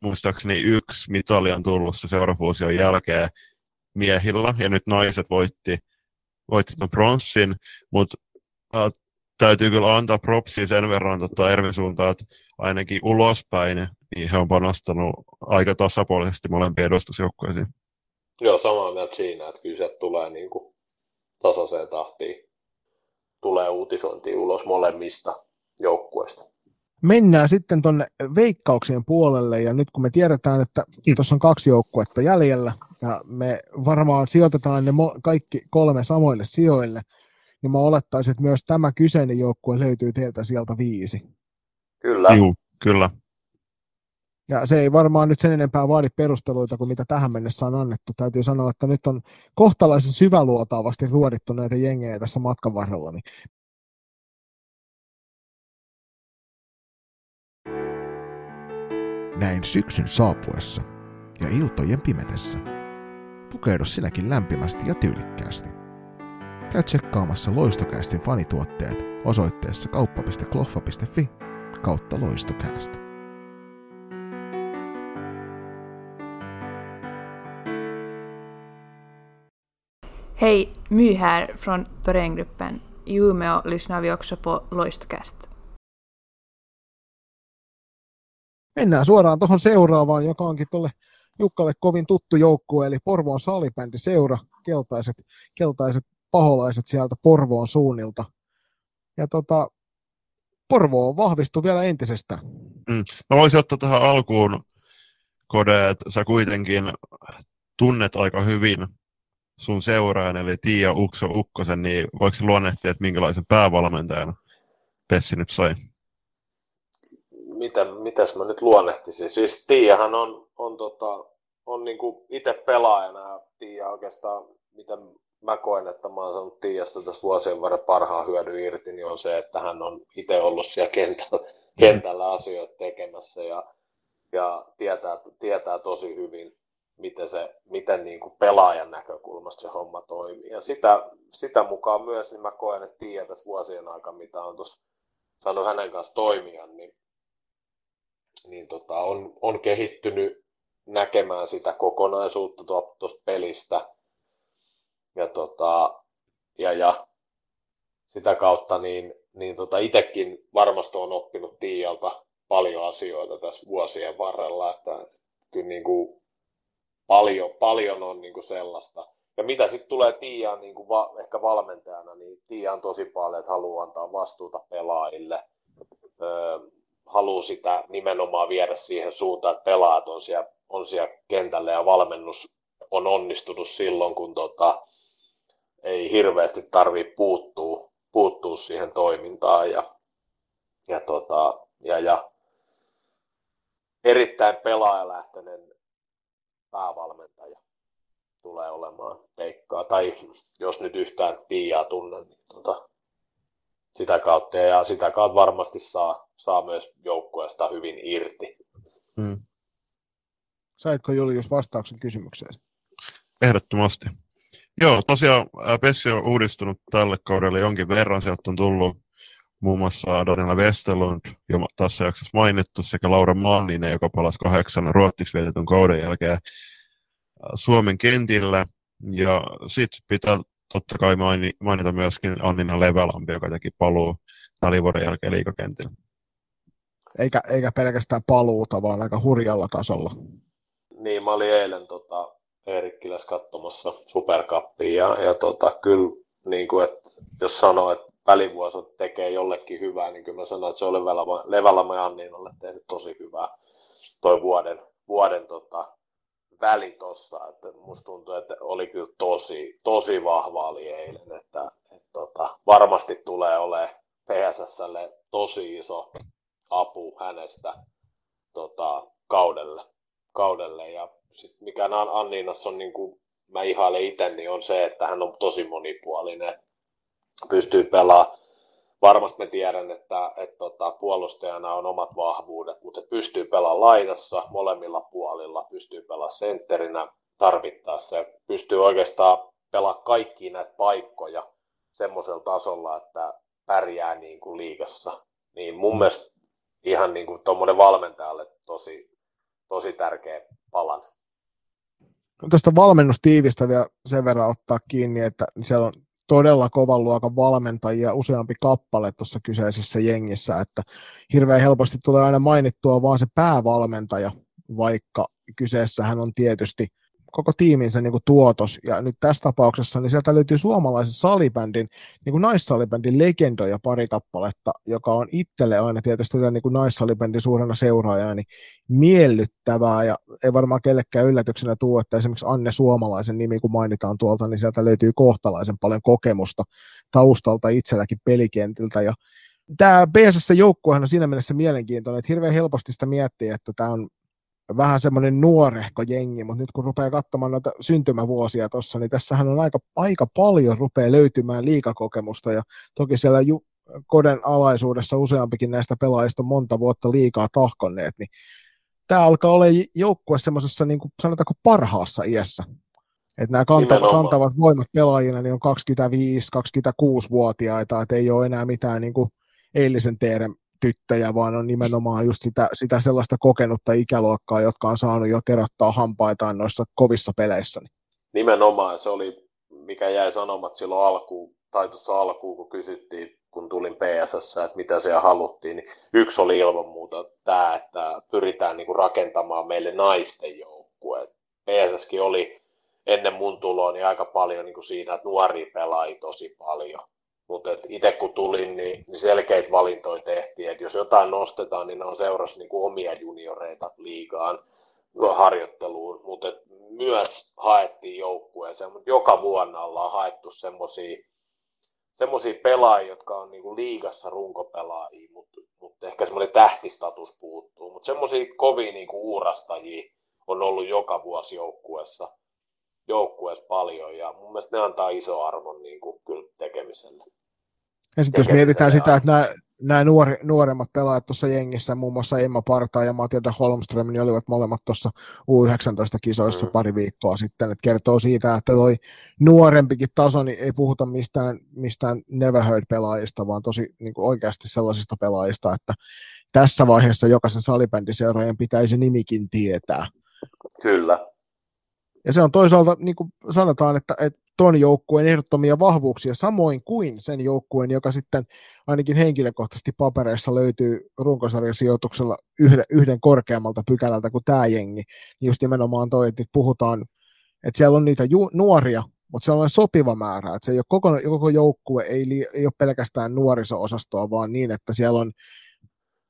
muistaakseni yksi mitali on tullut se seurafuusion jälkeen miehillä, ja nyt naiset voitti, voitti tuon pronssin, mutta äh, täytyy kyllä antaa propsia sen verran tota Ervin suuntaan, että ainakin ulospäin, niin he on panostanut aika tasapuolisesti molempien edustusjoukkueisiin. Joo, samaa mieltä siinä, että kyllä sieltä tulee niin kuin tasaiseen tahtiin, tulee uutisointi ulos molemmista joukkueista mennään sitten tuonne veikkauksien puolelle, ja nyt kun me tiedetään, että tuossa on kaksi joukkuetta jäljellä, ja me varmaan sijoitetaan ne kaikki kolme samoille sijoille, niin mä olettaisin, että myös tämä kyseinen joukkue löytyy teiltä sieltä viisi. Kyllä. Juu, kyllä. Ja se ei varmaan nyt sen enempää vaadi perusteluita kuin mitä tähän mennessä on annettu. Täytyy sanoa, että nyt on kohtalaisen syväluotaavasti ruodittu näitä jengejä tässä matkan varrella. Niin näin syksyn saapuessa ja iltojen pimetessä. Pukeudu sinäkin lämpimästi ja tyylikkäästi. Käy tsekkaamassa Loistokästin fanituotteet osoitteessa kauppa.kloffa.fi kautta loistokääst. Hej, My här från Thorengruppen. I Umeå lyssnar vi också på Loistokast. Mennään suoraan tuohon seuraavaan, joka onkin tuolle Jukkalle kovin tuttu joukkue, eli Porvoon salibändi seura, keltaiset, keltaiset paholaiset sieltä Porvoon suunnilta. Ja tota, Porvo vahvistui vielä entisestään. Mm. Mä voisin ottaa tähän alkuun, Kode, että sä kuitenkin tunnet aika hyvin sun seuraajan, eli Tiia Ukso Ukkosen, niin voiko luonnehtia, että minkälaisen päävalmentajan Pessi nyt sai? Mitä, mitäs mä nyt luonnehtisin. Siis Tiiahan on, on, tota, on niinku itse pelaajana ja Tiia oikeastaan, mitä mä koen, että mä oon saanut Tiiasta tässä vuosien varrella parhaan hyödyn irti, niin on se, että hän on itse ollut siellä kentällä, kentällä asioita tekemässä ja, ja tietää, tietää tosi hyvin, miten, se, miten niin kuin pelaajan näkökulmasta se homma toimii. Ja sitä, sitä mukaan myös niin mä koen, että Tiia tässä vuosien aikana, mitä on tuossa saanut hänen kanssa toimia, niin niin tota, on, on kehittynyt näkemään sitä kokonaisuutta tuosta pelistä. Ja, tota, ja, ja sitä kautta niin, niin tota itsekin varmasti on oppinut Tiialta paljon asioita tässä vuosien varrella, että kyllä niin kuin paljon, paljon on niin kuin sellaista. Ja mitä sitten tulee Tiiaan niin kuin va, ehkä valmentajana, niin Tiia on tosi paljon, että haluaa antaa vastuuta pelaajille. Öö, haluaa sitä nimenomaan viedä siihen suuntaan, että pelaajat on siellä on siellä kentällä ja valmennus on onnistunut silloin, kun tota, ei hirveästi tarvitse puuttua, puuttua siihen toimintaan ja, ja, tota, ja, ja erittäin pelaajalähtöinen päävalmentaja tulee olemaan Peikkaa. Tai jos nyt yhtään Piiaa tunne, niin tota, sitä kautta ja sitä kautta varmasti saa, saa myös joukkueesta hyvin irti. Hmm. Saitko Julius vastauksen kysymykseen? Ehdottomasti. Joo, tosiaan Pessi on uudistunut tälle kaudelle jonkin verran. Sieltä on tullut muun muassa Daniela Westerlund, jo tässä jaksossa mainittu, sekä Laura Manninen, joka palasi kahdeksan Ruotsissa vietetyn kauden jälkeen Suomen kentillä. Ja sitten pitää totta kai mainita myöskin Annina Levelampi, joka teki paluu välivuoden jälkeen liikakentillä. Eikä, eikä pelkästään paluuta, vaan aika hurjalla tasolla. Niin, mä olin eilen tota, Eerikkiläs katsomassa Supercuppia ja, ja tota, kyllä niin kuin, että jos sanoo, että välivuosi tekee jollekin hyvää, niin kyllä mä sanon, että se on Levällä ja Anninalle tehnyt tosi hyvää toi vuoden, vuoden tota, väli tossa, että musta tuntuu, että oli kyllä tosi, tosi vahva oli eilen, että, että tota, varmasti tulee olemaan PSSlle tosi iso apu hänestä tota, kaudelle, kaudelle. ja sit mikä Anniinassa on niin kuin mä ihailen itse, niin on se, että hän on tosi monipuolinen, pystyy pelaamaan varmasti me tiedän, että, että tota, puolustajana on omat vahvuudet, mutta pystyy pelaamaan lainassa molemmilla puolilla, pystyy pelaamaan sentterinä tarvittaessa ja pystyy oikeastaan pelaamaan kaikki näitä paikkoja semmoisella tasolla, että pärjää niin kuin liigassa. Niin mun mielestä ihan niin kuin tuommoinen valmentajalle tosi, tosi tärkeä palan. No tuosta valmennustiivistä vielä sen verran ottaa kiinni, että siellä on todella kovan luokan valmentajia, useampi kappale tuossa kyseisessä jengissä, että hirveän helposti tulee aina mainittua vaan se päävalmentaja, vaikka kyseessähän on tietysti koko tiiminsä niin kuin tuotos. Ja nyt tässä tapauksessa niin sieltä löytyy suomalaisen salibändin, niin kuin naissalibändin legendoja pari kappaletta, joka on itselle aina tietysti niin kuin naissalibändin suurena seuraajana niin miellyttävää ja ei varmaan kellekään yllätyksenä tuo, että esimerkiksi Anne Suomalaisen nimi, kun mainitaan tuolta, niin sieltä löytyy kohtalaisen paljon kokemusta taustalta itselläkin pelikentiltä ja Tämä BSS-joukkuehan on siinä mielessä mielenkiintoinen, että hirveän helposti sitä miettii, että tämä on vähän semmoinen nuorehko jengi, mutta nyt kun rupeaa katsomaan noita syntymävuosia tuossa, niin tässähän on aika, aika paljon rupeaa löytymään liikakokemusta ja toki siellä ju, Koden alaisuudessa useampikin näistä pelaajista on monta vuotta liikaa tahkonneet, niin tämä alkaa olla joukkue semmoisessa niin kuin sanotaanko parhaassa iässä. Että nämä kantavat, kantavat voimat pelaajina niin on 25-26-vuotiaita, että ei ole enää mitään niin kuin eilisen teeren tyttöjä, vaan on nimenomaan just sitä, sitä sellaista kokenutta ikäluokkaa, jotka on saanut jo terottaa hampaitaan noissa kovissa peleissä. Nimenomaan, se oli, mikä jäi sanomat silloin alkuun, tai tuossa alkuun, kun kysyttiin, kun tulin PSS, että mitä siellä haluttiin, niin yksi oli ilman muuta tämä, että pyritään niinku rakentamaan meille naisten joukkue. PSSkin oli ennen mun tuloa niin aika paljon niin kuin siinä, että nuori pelaa tosi paljon. Mutta itse kun tulin, niin, niin selkeitä valintoja tehtiin, että jos jotain nostetaan, niin ne on seurassa niin kuin omia junioreita liigaan harjoitteluun, mutta myös haettiin joukkueeseen, mutta joka vuonna ollaan haettu semmoisia pelaajia, jotka on niinku liigassa runkopelaajia, mutta, mutta ehkä semmoinen tähtistatus puuttuu. Mutta semmoisia kovia niinku uurastajia on ollut joka vuosi joukkueessa, joukkueessa paljon ja mun mielestä ne antaa iso arvon niinku kyllä tekemiselle. Ja sitten jos mietitään sitä, että nämä, nämä nuori, nuoremmat pelaajat tuossa jengissä, muun muassa Emma Parta ja Matilda Holmström, niin olivat molemmat tuossa U19-kisoissa mm. pari viikkoa sitten. että kertoo siitä, että toi nuorempikin taso, niin ei puhuta mistään, mistään never heard-pelaajista, vaan tosi niin kuin oikeasti sellaisista pelaajista, että tässä vaiheessa jokaisen salibändiseuraajan pitäisi nimikin tietää. Kyllä. Ja se on toisaalta, niin kuin sanotaan, että, että ton joukkueen ehdottomia vahvuuksia, samoin kuin sen joukkueen, joka sitten ainakin henkilökohtaisesti papereissa löytyy runkosarjasijoituksella yhden, yhden korkeammalta pykälältä kuin tämä jengi. Niin just nimenomaan toi, että nyt puhutaan, että siellä on niitä ju- nuoria, mutta se on sopiva määrä, että se ei ole koko, koko joukkue ei, ei ole pelkästään nuoriso-osastoa, vaan niin, että siellä on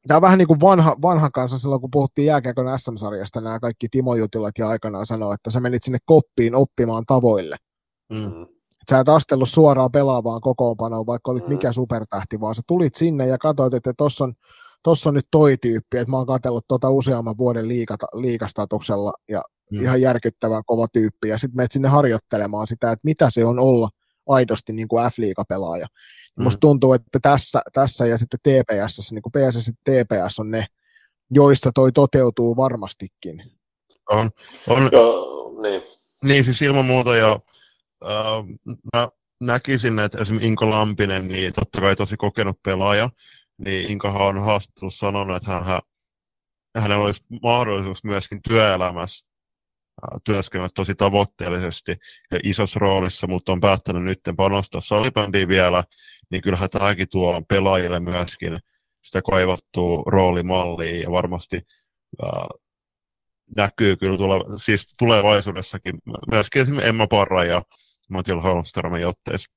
tämä on vähän niin kuin vanha, vanhan kanssa silloin, kun puhuttiin jääkiekon SM-sarjasta, nämä kaikki Timo Jutilat ja aikanaan sanoi, että sä menit sinne koppiin oppimaan tavoille. Mm. Sä et astellut suoraan pelaavaan kokoonpanoon, vaikka olit mm. mikä supertähti, vaan sä tulit sinne ja katsoit, että tossa on, tossa on nyt toi tyyppi, että mä oon katsellut tuota useamman vuoden liikata, liikastatuksella ja mm. ihan järkyttävän kova tyyppi, ja sitten menet sinne harjoittelemaan sitä, että mitä se on olla aidosti niin kuin F-liigapelaaja. Mm. Musta tuntuu, että tässä, tässä ja sitten TPS, niin kuin PSS ja TPS on ne, joissa toi toteutuu varmastikin. On, on. Joo, niin. niin siis ilman muuta ja äh, mä näkisin, että esimerkiksi Inko Lampinen, niin totta kai tosi kokenut pelaaja, niin Inkohan on haastattelussa sanonut, että hän, hän, hänellä olisi mahdollisuus myöskin työelämässä työskennellä tosi tavoitteellisesti ja isossa roolissa, mutta on päättänyt nyt panostaa salibändiin vielä, niin kyllähän tämäkin tuo pelaajille myöskin sitä kaivattua roolimallia ja varmasti ää, näkyy kyllä tule, siis tulevaisuudessakin myöskin esimerkiksi Emma Parra ja Matil Holmströmin otteissa.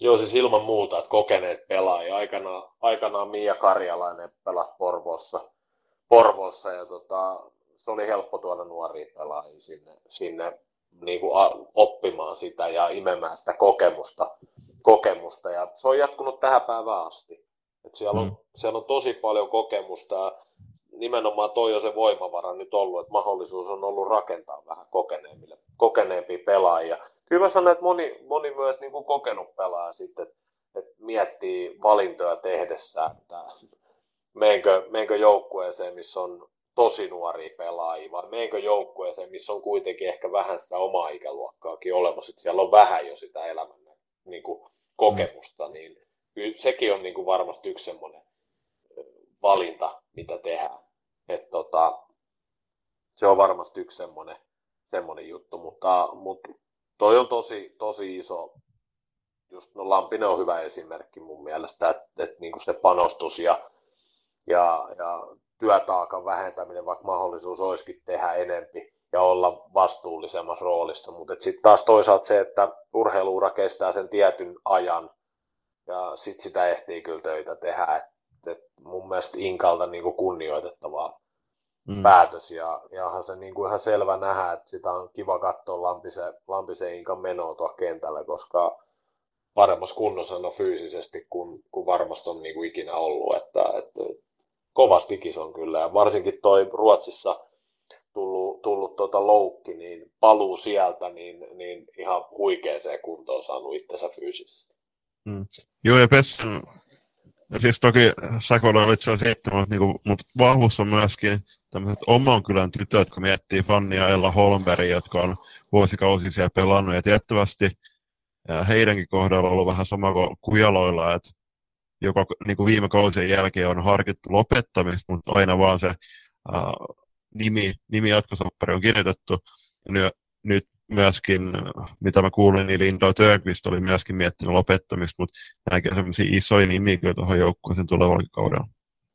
Joo, siis ilman muuta, että kokeneet pelaajia. Aikanaan, aikanaan Mia Karjalainen pelasi Porvoossa, Porvoossa ja tota, se oli helppo tuoda nuoria pelaajia sinne, sinne niin kuin oppimaan sitä ja imemään sitä kokemusta, kokemusta. Ja se on jatkunut tähän päivään asti. Et siellä, on, mm. siellä on tosi paljon kokemusta ja nimenomaan toi on se voimavara nyt ollut, että mahdollisuus on ollut rakentaa vähän kokeneemmille, kokeneempia pelaajia. Kyllä mä sanon, että moni, moni myös niin kuin kokenut pelaaja sitten, että miettii valintoja tehdessä, että meenkö, meenkö joukkueeseen, missä on tosi nuoria pelaajia, vai meenkö joukkueeseen, missä on kuitenkin ehkä vähän sitä omaa ikäluokkaakin olemassa, että siellä on vähän jo sitä elämän niin kuin, kokemusta, niin sekin on niin kuin, varmasti yksi semmoinen valinta, mitä tehdään. Et, tota, se on varmasti yksi semmoinen, semmoinen juttu, mutta, mutta toi on tosi, tosi iso, just no Lampinen on hyvä esimerkki mun mielestä, että, että niin se panostus ja, ja, ja työtaakan vähentäminen, vaikka mahdollisuus olisikin tehdä enempi ja olla vastuullisemmassa roolissa. Mutta sitten taas toisaalta se, että urheiluura kestää sen tietyn ajan ja sitten sitä ehtii kyllä töitä tehdä. Et, et mun mielestä Inkalta niinku kunnioitettavaa mm. päätös ja, ja onhan se niinku ihan selvä nähdä, että sitä on kiva katsoa Lampisen, Lampisen Inkan menoa tuolla kentällä, koska paremmassa kunnossa on fyysisesti kuin, kuin varmasti on niinku ikinä ollut. Että, että kovastikin on kyllä, ja varsinkin toi Ruotsissa tullut, tullut tuota loukki, niin paluu sieltä, niin, niin ihan huikeeseen kuntoon saanut itsensä fyysisesti. Mm. Joo, ja Pessan, siis toki Sakola oli itse asiassa niin mutta vahvuus on myöskin tämmöiset oman kylän tytöt, jotka miettii Fannia Ella Holmberg, jotka on vuosikausia siellä pelannut, ja tiettävästi heidänkin kohdalla on ollut vähän sama kuin Kujaloilla, että joka niin kuin viime kausien jälkeen on harkittu lopettamista, mutta aina vaan se ää, nimi, nimi jatkosoppari on kirjoitettu. Ja nyt, myöskin, mitä mä kuulin, niin Linda Törnqvist oli myöskin miettinyt lopettamista, mutta nämäkin on sellaisia isoja nimiä kyllä tuohon joukkueeseen tulevalla kaudella.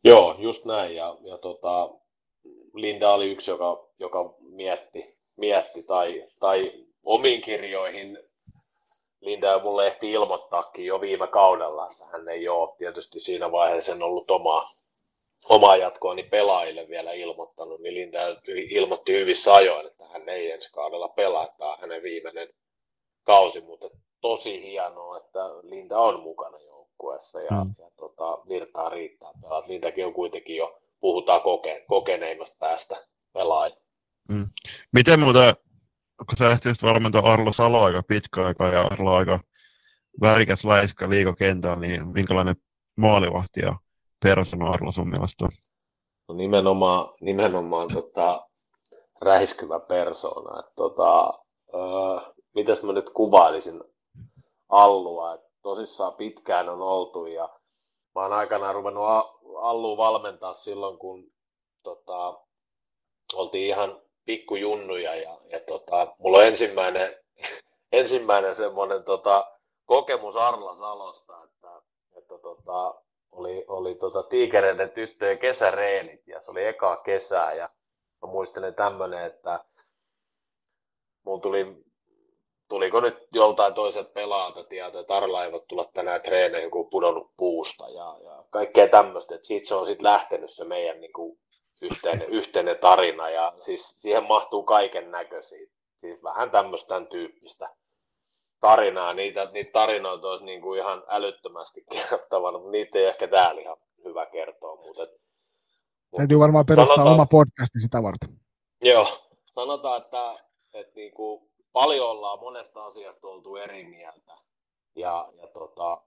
Joo, just näin. Ja, ja tota, Linda oli yksi, joka, joka mietti, mietti tai, tai omiin kirjoihin Linda ja mulle ehti ilmoittaakin jo viime kaudella, että hän ei ole tietysti siinä vaiheessa ollut omaa, omaa jatkoa niin pelaajille vielä ilmoittanut, niin Linda ilmoitti hyvissä ajoin, että hän ei ensi kaudella pelaa, että tämä hänen viimeinen kausi, mutta tosi hienoa, että Linda on mukana joukkueessa ja, mm. ja tota, virtaa riittää pelaa. Lindakin on kuitenkin jo, puhutaan koke, kokeneimmasta päästä pelaaja. Mm. Miten muuta kun sä ehtisit valmentaa Arlo Salo aika pitkä aika ja Arlo aika värikäs läiskä liikokentällä, niin minkälainen maalivahti ja persona Arlo sun mielestä? No nimenomaan, nimenomaan tota, räiskyvä persona. Että, tota, öö, mitäs mä nyt kuvailisin Allua, että tosissaan pitkään on oltu ja mä oon aikanaan ruvennut Allua valmentaa silloin, kun tota, oltiin ihan pikkujunnuja ja, ja tota, mulla on ensimmäinen, ensimmäinen semmoinen tota, kokemus Arla Salosta, että, että tota, oli, oli tota, tiikereiden tyttöjen kesäreenit ja se oli eka kesää ja mä muistelen tämmöinen, että mun tuli tuliko nyt joltain toiselta pelaajalta tietoa, että Arla ei voi tulla tänään treeneihin, kun on pudonnut puusta ja, ja kaikkea tämmöistä. Että siitä se on sitten lähtenyt se meidän niin kuin yhteinen, yhteinen tarina ja siis siihen mahtuu kaiken näköisiä. Siis vähän tämmöistä tyyppistä tarinaa. Niitä, niitä tarinoita olisi niin kuin ihan älyttömästi kerrottavana, mutta niitä ei ehkä täällä ihan hyvä kertoa. Mutta, et, Täytyy varmaan perustaa sanotaan, oma podcasti sitä varten. Joo, sanotaan, että, että niin kuin paljon ollaan monesta asiasta oltu eri mieltä, ja, ja tota,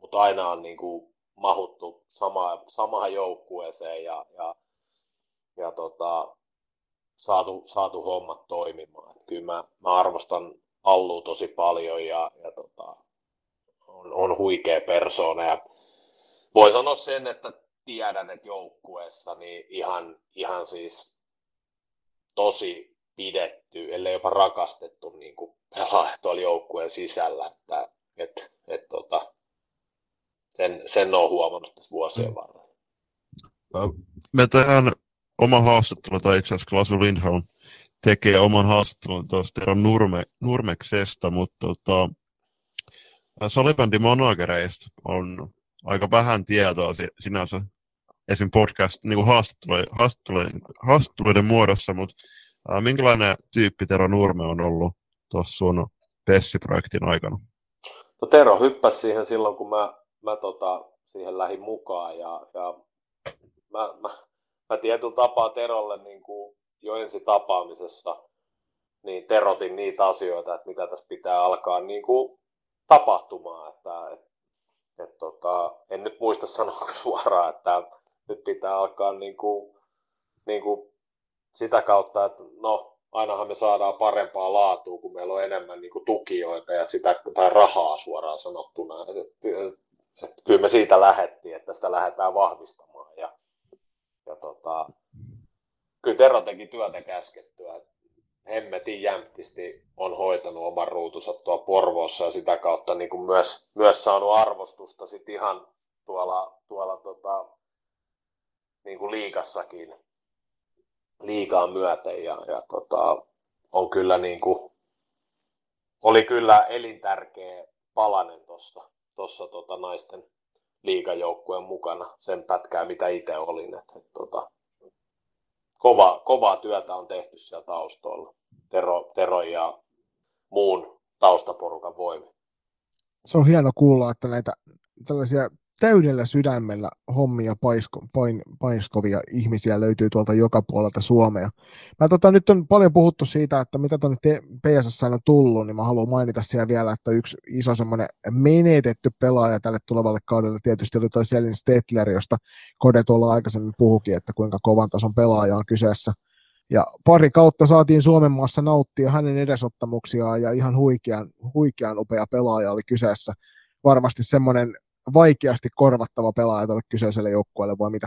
mutta aina on niin kuin mahuttu sama, samaan joukkueeseen ja, ja, ja tota, saatu, saatu hommat toimimaan. Et kyllä mä, mä arvostan Allu tosi paljon ja, ja tota, on, on huikea persoona. Ja voi sanoa sen, että tiedän, että joukkueessa niin ihan, ihan siis tosi pidetty, ellei jopa rakastettu niin kuin pelaaja tuolla joukkueen sisällä, että et, et, tota, sen, sen on huomannut tässä vuosien varrella. Me tehdään oma haastattelu, tai itse asiassa Klasu Lindholm tekee oman haastattelun tuosta Tero Nurme, Nurmeksesta, mutta tota, salibändin managereista on aika vähän tietoa sinänsä esim. podcast niin haastatteluiden, haastatteluiden, muodossa, mutta ää, minkälainen tyyppi Tero Nurme on ollut tuossa sun Pessi-projektin aikana? No Tero hyppäsi siihen silloin, kun mä, mä tota, siihen lähdin mukaan ja, ja mä, mä, mä tietyllä tapaa Terolle niin kuin jo ensi tapaamisessa niin terotin niitä asioita, että mitä tässä pitää alkaa niin kuin tapahtumaan. Että, et, et, tota, en nyt muista sanoa suoraan, että nyt pitää alkaa niin kuin, niin kuin sitä kautta, että no, ainahan me saadaan parempaa laatua, kun meillä on enemmän niin kuin tukijoita ja sitä, tai rahaa suoraan sanottuna. Et, et, et, kyllä me siitä lähettiin, että sitä lähdetään vahvistamaan. Ja, ja tota, kyllä Tero teki työtä käskettyä. Hemmetin jämptisti on hoitanut oman ruutunsa tuolla Porvoossa ja sitä kautta niin kuin myös, myös saanut arvostusta sit ihan tuolla, tuolla tota, niin kuin liikassakin liikaa myöten ja, ja tota, on kyllä niin kuin, oli kyllä elintärkeä palanen tuossa tossa, tota naisten liikajoukkueen mukana sen pätkää, mitä itse olin. Et, et, tota, kova, kovaa työtä on tehty siellä taustalla. Tero, Tero ja muun taustaporukan voimi. Se on hieno kuulla, että näitä tällaisia täydellä sydämellä hommia paisko, pain, paiskovia ihmisiä löytyy tuolta joka puolelta Suomea. Mä tota, nyt on paljon puhuttu siitä, että mitä tuonne PSS on tullut, niin mä haluan mainita siellä vielä, että yksi iso semmoinen menetetty pelaaja tälle tulevalle kaudelle tietysti oli toi Selin Stetler, josta Kode tuolla aikaisemmin puhukin, että kuinka kovan tason pelaaja on kyseessä. Ja pari kautta saatiin Suomen maassa nauttia hänen edesottamuksiaan ja ihan huikean, huikean upea pelaaja oli kyseessä. Varmasti semmoinen vaikeasti korvattava pelaaja tuolle kyseiselle joukkueelle vai mitä?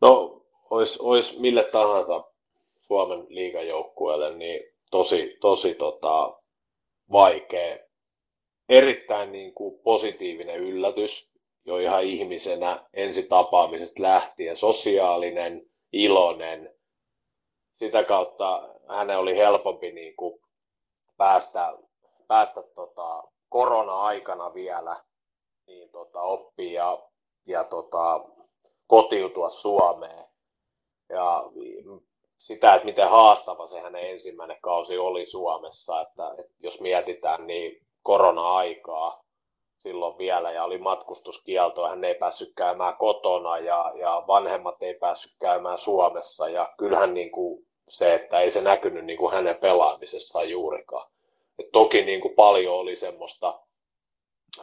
No, olisi, olisi mille tahansa Suomen liigajoukkueelle niin tosi, tosi tota, vaikea. Erittäin niin kuin positiivinen yllätys jo ihan ihmisenä ensi tapaamisesta lähtien. Sosiaalinen, iloinen. Sitä kautta hänen oli helpompi niin kuin päästä, päästä tota, korona-aikana vielä niin tota, oppii ja, ja tota, kotiutua Suomeen. Ja sitä, että miten haastava se hänen ensimmäinen kausi oli Suomessa, että, että jos mietitään, niin korona-aikaa silloin vielä ja oli matkustuskielto, hän ei päässyt käymään kotona ja, ja vanhemmat ei päässyt käymään Suomessa ja kyllähän niin kuin se, että ei se näkynyt niin kuin hänen pelaamisessaan juurikaan. Et toki niin kuin paljon oli semmoista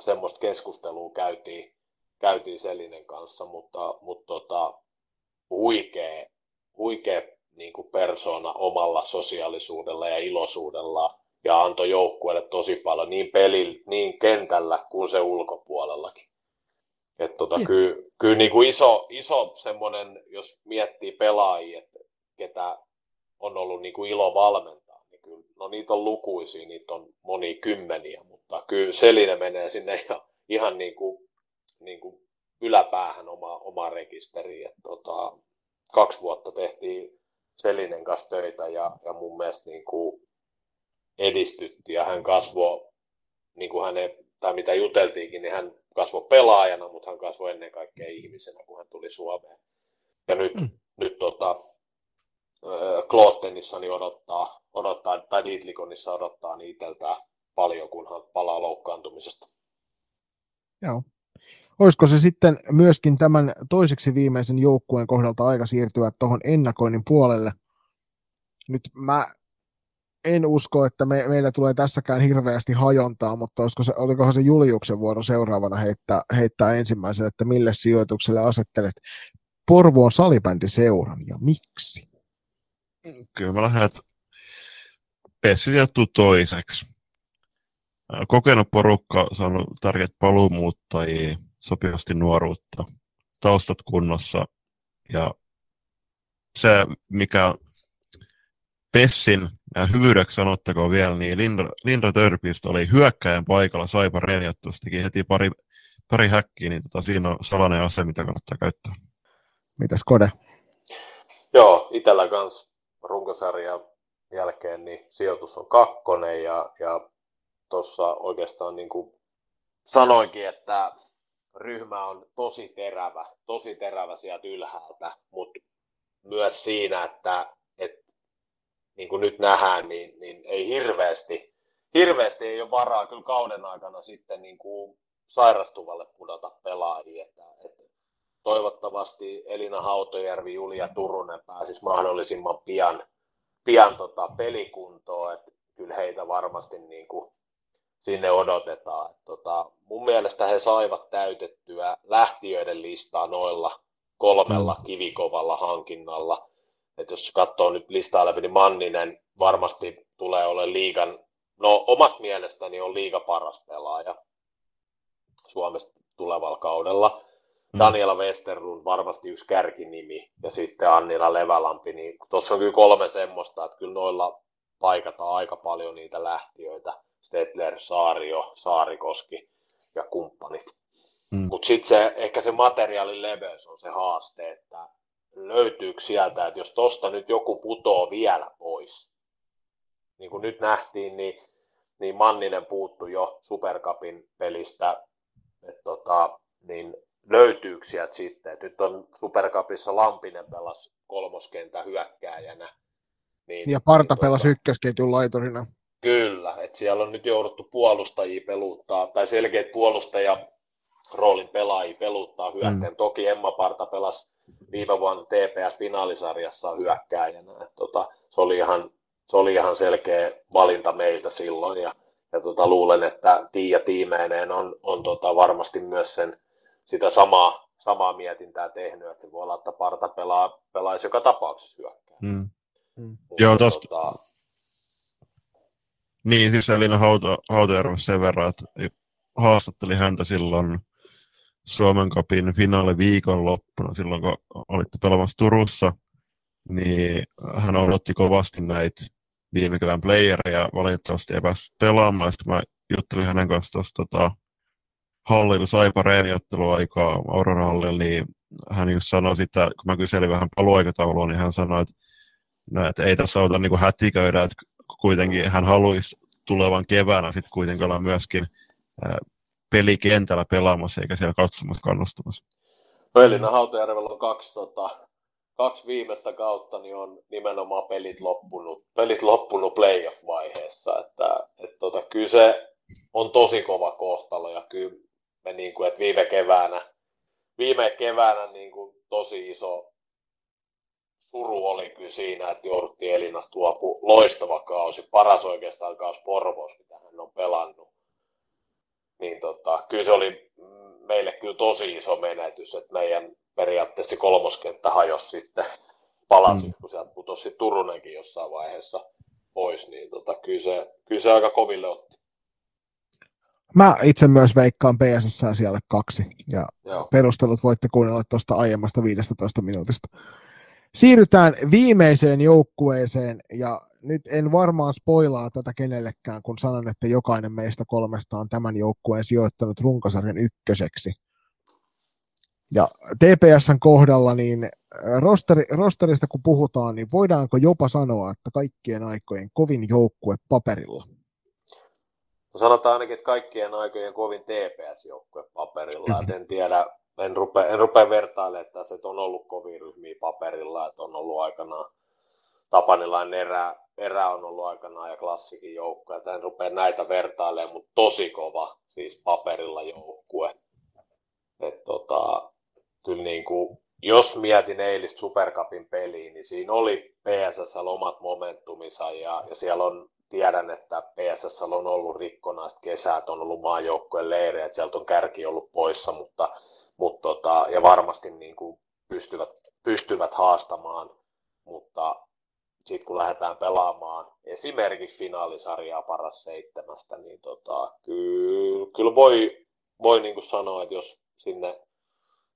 semmoista keskustelua käytiin, käytiin Selinen kanssa, mutta, mutta tota, huikea, huikea niin kuin persona omalla sosiaalisuudella ja iloisuudella ja antoi joukkueelle tosi paljon niin pelillä, niin kentällä kuin se ulkopuolellakin. Et tota, mm. kyllä, kyllä niin kuin iso, iso semmoinen, jos miettii pelaajia, että ketä on ollut niin kuin ilo valmentaa, niin kyllä, no niitä on lukuisia, niitä on moni kymmeniä, mutta kyllä Selinen menee sinne ihan, ihan niin kuin, niin kuin yläpäähän oma, oma rekisteriin. Et tota, kaksi vuotta tehtiin Selinen kanssa töitä ja, ja mun mielestä niin kuin edistytti ja hän kasvoi, niin kuin hänen, tai mitä juteltiinkin, niin hän kasvoi pelaajana, mutta hän kasvoi ennen kaikkea ihmisenä, kun hän tuli Suomeen. Ja nyt, mm. nyt tota, Klottenissa niin odottaa, odottaa, tai Dietlikonissa odottaa niiteltä paljon, kunhan palaa loukkaantumisesta. Joo. Olisiko se sitten myöskin tämän toiseksi viimeisen joukkueen kohdalta aika siirtyä tuohon ennakoinnin puolelle? Nyt mä en usko, että me, meillä tulee tässäkään hirveästi hajontaa, mutta olisiko se, olikohan se Juliuksen vuoro seuraavana heittää, heittää ensimmäisen, että mille sijoitukselle asettelet Porvoon salibändiseuran ja miksi? Kyllä mä lähden, että Pessi toiseksi. Kokenut porukka saanut tärkeät paluumuuttajia, sopivasti nuoruutta, taustat kunnossa ja se, mikä Pessin ja hyvyydeksi sanottakoon vielä, niin Lindra, Lindra Törpistä oli hyökkäjän paikalla Saipa Renjattus, teki heti pari, pari häkkiä, niin tota, siinä on salainen ase, mitä kannattaa käyttää. Mitäs Kode? Joo, itsellä kans runkosarjan jälkeen niin sijoitus on kakkonen ja, ja tuossa oikeastaan niin kuin sanoinkin, että ryhmä on tosi terävä, tosi terävä sieltä ylhäältä, mutta myös siinä, että, että niin kuin nyt nähdään, niin, niin ei hirveästi, hirveästi ei ole varaa kyllä kauden aikana sitten niin kuin sairastuvalle pudota pelaajia. Että, että toivottavasti Elina Hautojärvi, Julia Turunen pääsisi mahdollisimman pian, pian tota pelikuntoon, että kyllä heitä varmasti niin kuin sinne odotetaan. Et tota, mun mielestä he saivat täytettyä lähtiöiden listaa noilla kolmella mm. kivikovalla hankinnalla. Et jos katsoo nyt listaa läpi, niin Manninen varmasti tulee olemaan liigan, no omasta mielestäni on liiga paras pelaaja Suomesta tulevalla kaudella. Mm. Daniela Westerlund varmasti yksi kärkinimi ja sitten Annila Levälampi, niin tuossa on kyllä kolme semmoista, että kyllä noilla paikataan aika paljon niitä lähtiöitä Stetler, Saario, Saarikoski ja kumppanit. Mm. Mutta sitten se, ehkä se materiaalin leveys on se haaste, että löytyykö sieltä, että jos tosta nyt joku putoo vielä pois, niin kuin nyt nähtiin, niin, niin Manninen puuttu jo Supercupin pelistä, että tota, niin löytyykö sieltä sitten, että nyt on Supercupissa Lampinen pelas kolmoskentä hyökkääjänä. Niin, ja Parta niin, pelasi tota, ykkösketjun laiturina. Kyllä, että siellä on nyt jouduttu puolustajia peluttaa, tai selkeät puolustaja roolin pelaajia peluttaa hyökkäin. Mm. Toki Emma Parta pelasi viime vuonna TPS-finaalisarjassa hyökkääjänä. Et tota, se, oli ihan, se oli ihan selkeä valinta meiltä silloin, ja, ja tota, luulen, että Tiia tiimeineen on, on tota, varmasti myös sen, sitä samaa, samaa mietintää tehnyt, että se voi olla, että Parta pelaa, pelaisi joka tapauksessa hyökkää. Mm. Mm. Joo, tosta, tota, niin, siis Elina Hauta, Hautajärvi sen verran, että haastatteli häntä silloin Suomen Cupin finaali viikonloppuna, silloin kun olitte pelaamassa Turussa, niin hän odotti kovasti näitä viime kevään playereja, valitettavasti ei päässyt pelaamaan, sitten mä juttelin hänen kanssa tuossa tota, hallilla Saipa reeniotteluaikaa Aurora hallilla, niin hän just sanoi sitä, kun mä kyselin vähän paluaikataulua, niin hän sanoi, että, no, että ei tässä auta niin hätiköidä, että kuitenkin hän haluaisi tulevan keväänä sitten kuitenkin olla myöskin pelikentällä pelaamassa eikä siellä katsomassa kannustamassa. No Elina Hautajärvellä on kaksi, tota, kaksi viimeistä kautta, niin on nimenomaan pelit loppunut, pelit loppunut playoff-vaiheessa. Että, et tota, kyllä se on tosi kova kohtalo ja kyllä me niin kuin, että viime keväänä, viime keväänä niin kuin tosi iso suru oli kyllä siinä, että jouduttiin Elinasta luopu loistava kausi, paras oikeastaan kausi Porvos, mitä hän on pelannut. Niin tota, kyllä se oli meille kyllä tosi iso menetys, että meidän periaatteessa kolmoskenttä hajosi sitten palasi, mm. kun sieltä putosi Turunenkin jossain vaiheessa pois, niin tota, kyllä, se, kyllä se aika koville otti. Mä itse myös veikkaan PSS siellä kaksi, ja Joo. perustelut voitte kuunnella tuosta aiemmasta 15 minuutista. Siirrytään viimeiseen joukkueeseen, ja nyt en varmaan spoilaa tätä kenellekään, kun sanon, että jokainen meistä kolmesta on tämän joukkueen sijoittanut runkosarjan ykköseksi. Ja TPSn kohdalla, niin rosteri, rosterista kun puhutaan, niin voidaanko jopa sanoa, että kaikkien aikojen kovin joukkue paperilla? No sanotaan ainakin, että kaikkien aikojen kovin TPS-joukkue paperilla. Mm-hmm. En tiedä, en rupea, en rupea vertailemaan, että se on ollut kovin ryhmiä paperilla, että on ollut aikanaan Tapanilainen erä, erä on ollut aikanaan ja klassikin joukkue. En rupea näitä vertailemaan, mutta tosi kova siis paperilla joukkue. Et tota, kyllä niin kuin, jos mietin eilistä Supercupin peliä, niin siinä oli PSS omat momentumissa ja, ja siellä on, tiedän, että PSS on ollut rikkonaista kesää, on ollut maajoukkojen leirejä, että sieltä on kärki ollut poissa, mutta, mutta tota, ja varmasti niin kuin pystyvät, pystyvät haastamaan, mutta sitten kun lähdetään pelaamaan esimerkiksi finaalisarjaa paras seitsemästä, niin tota, kyllä, kyllä voi, voi niin kuin sanoa, että jos sinne,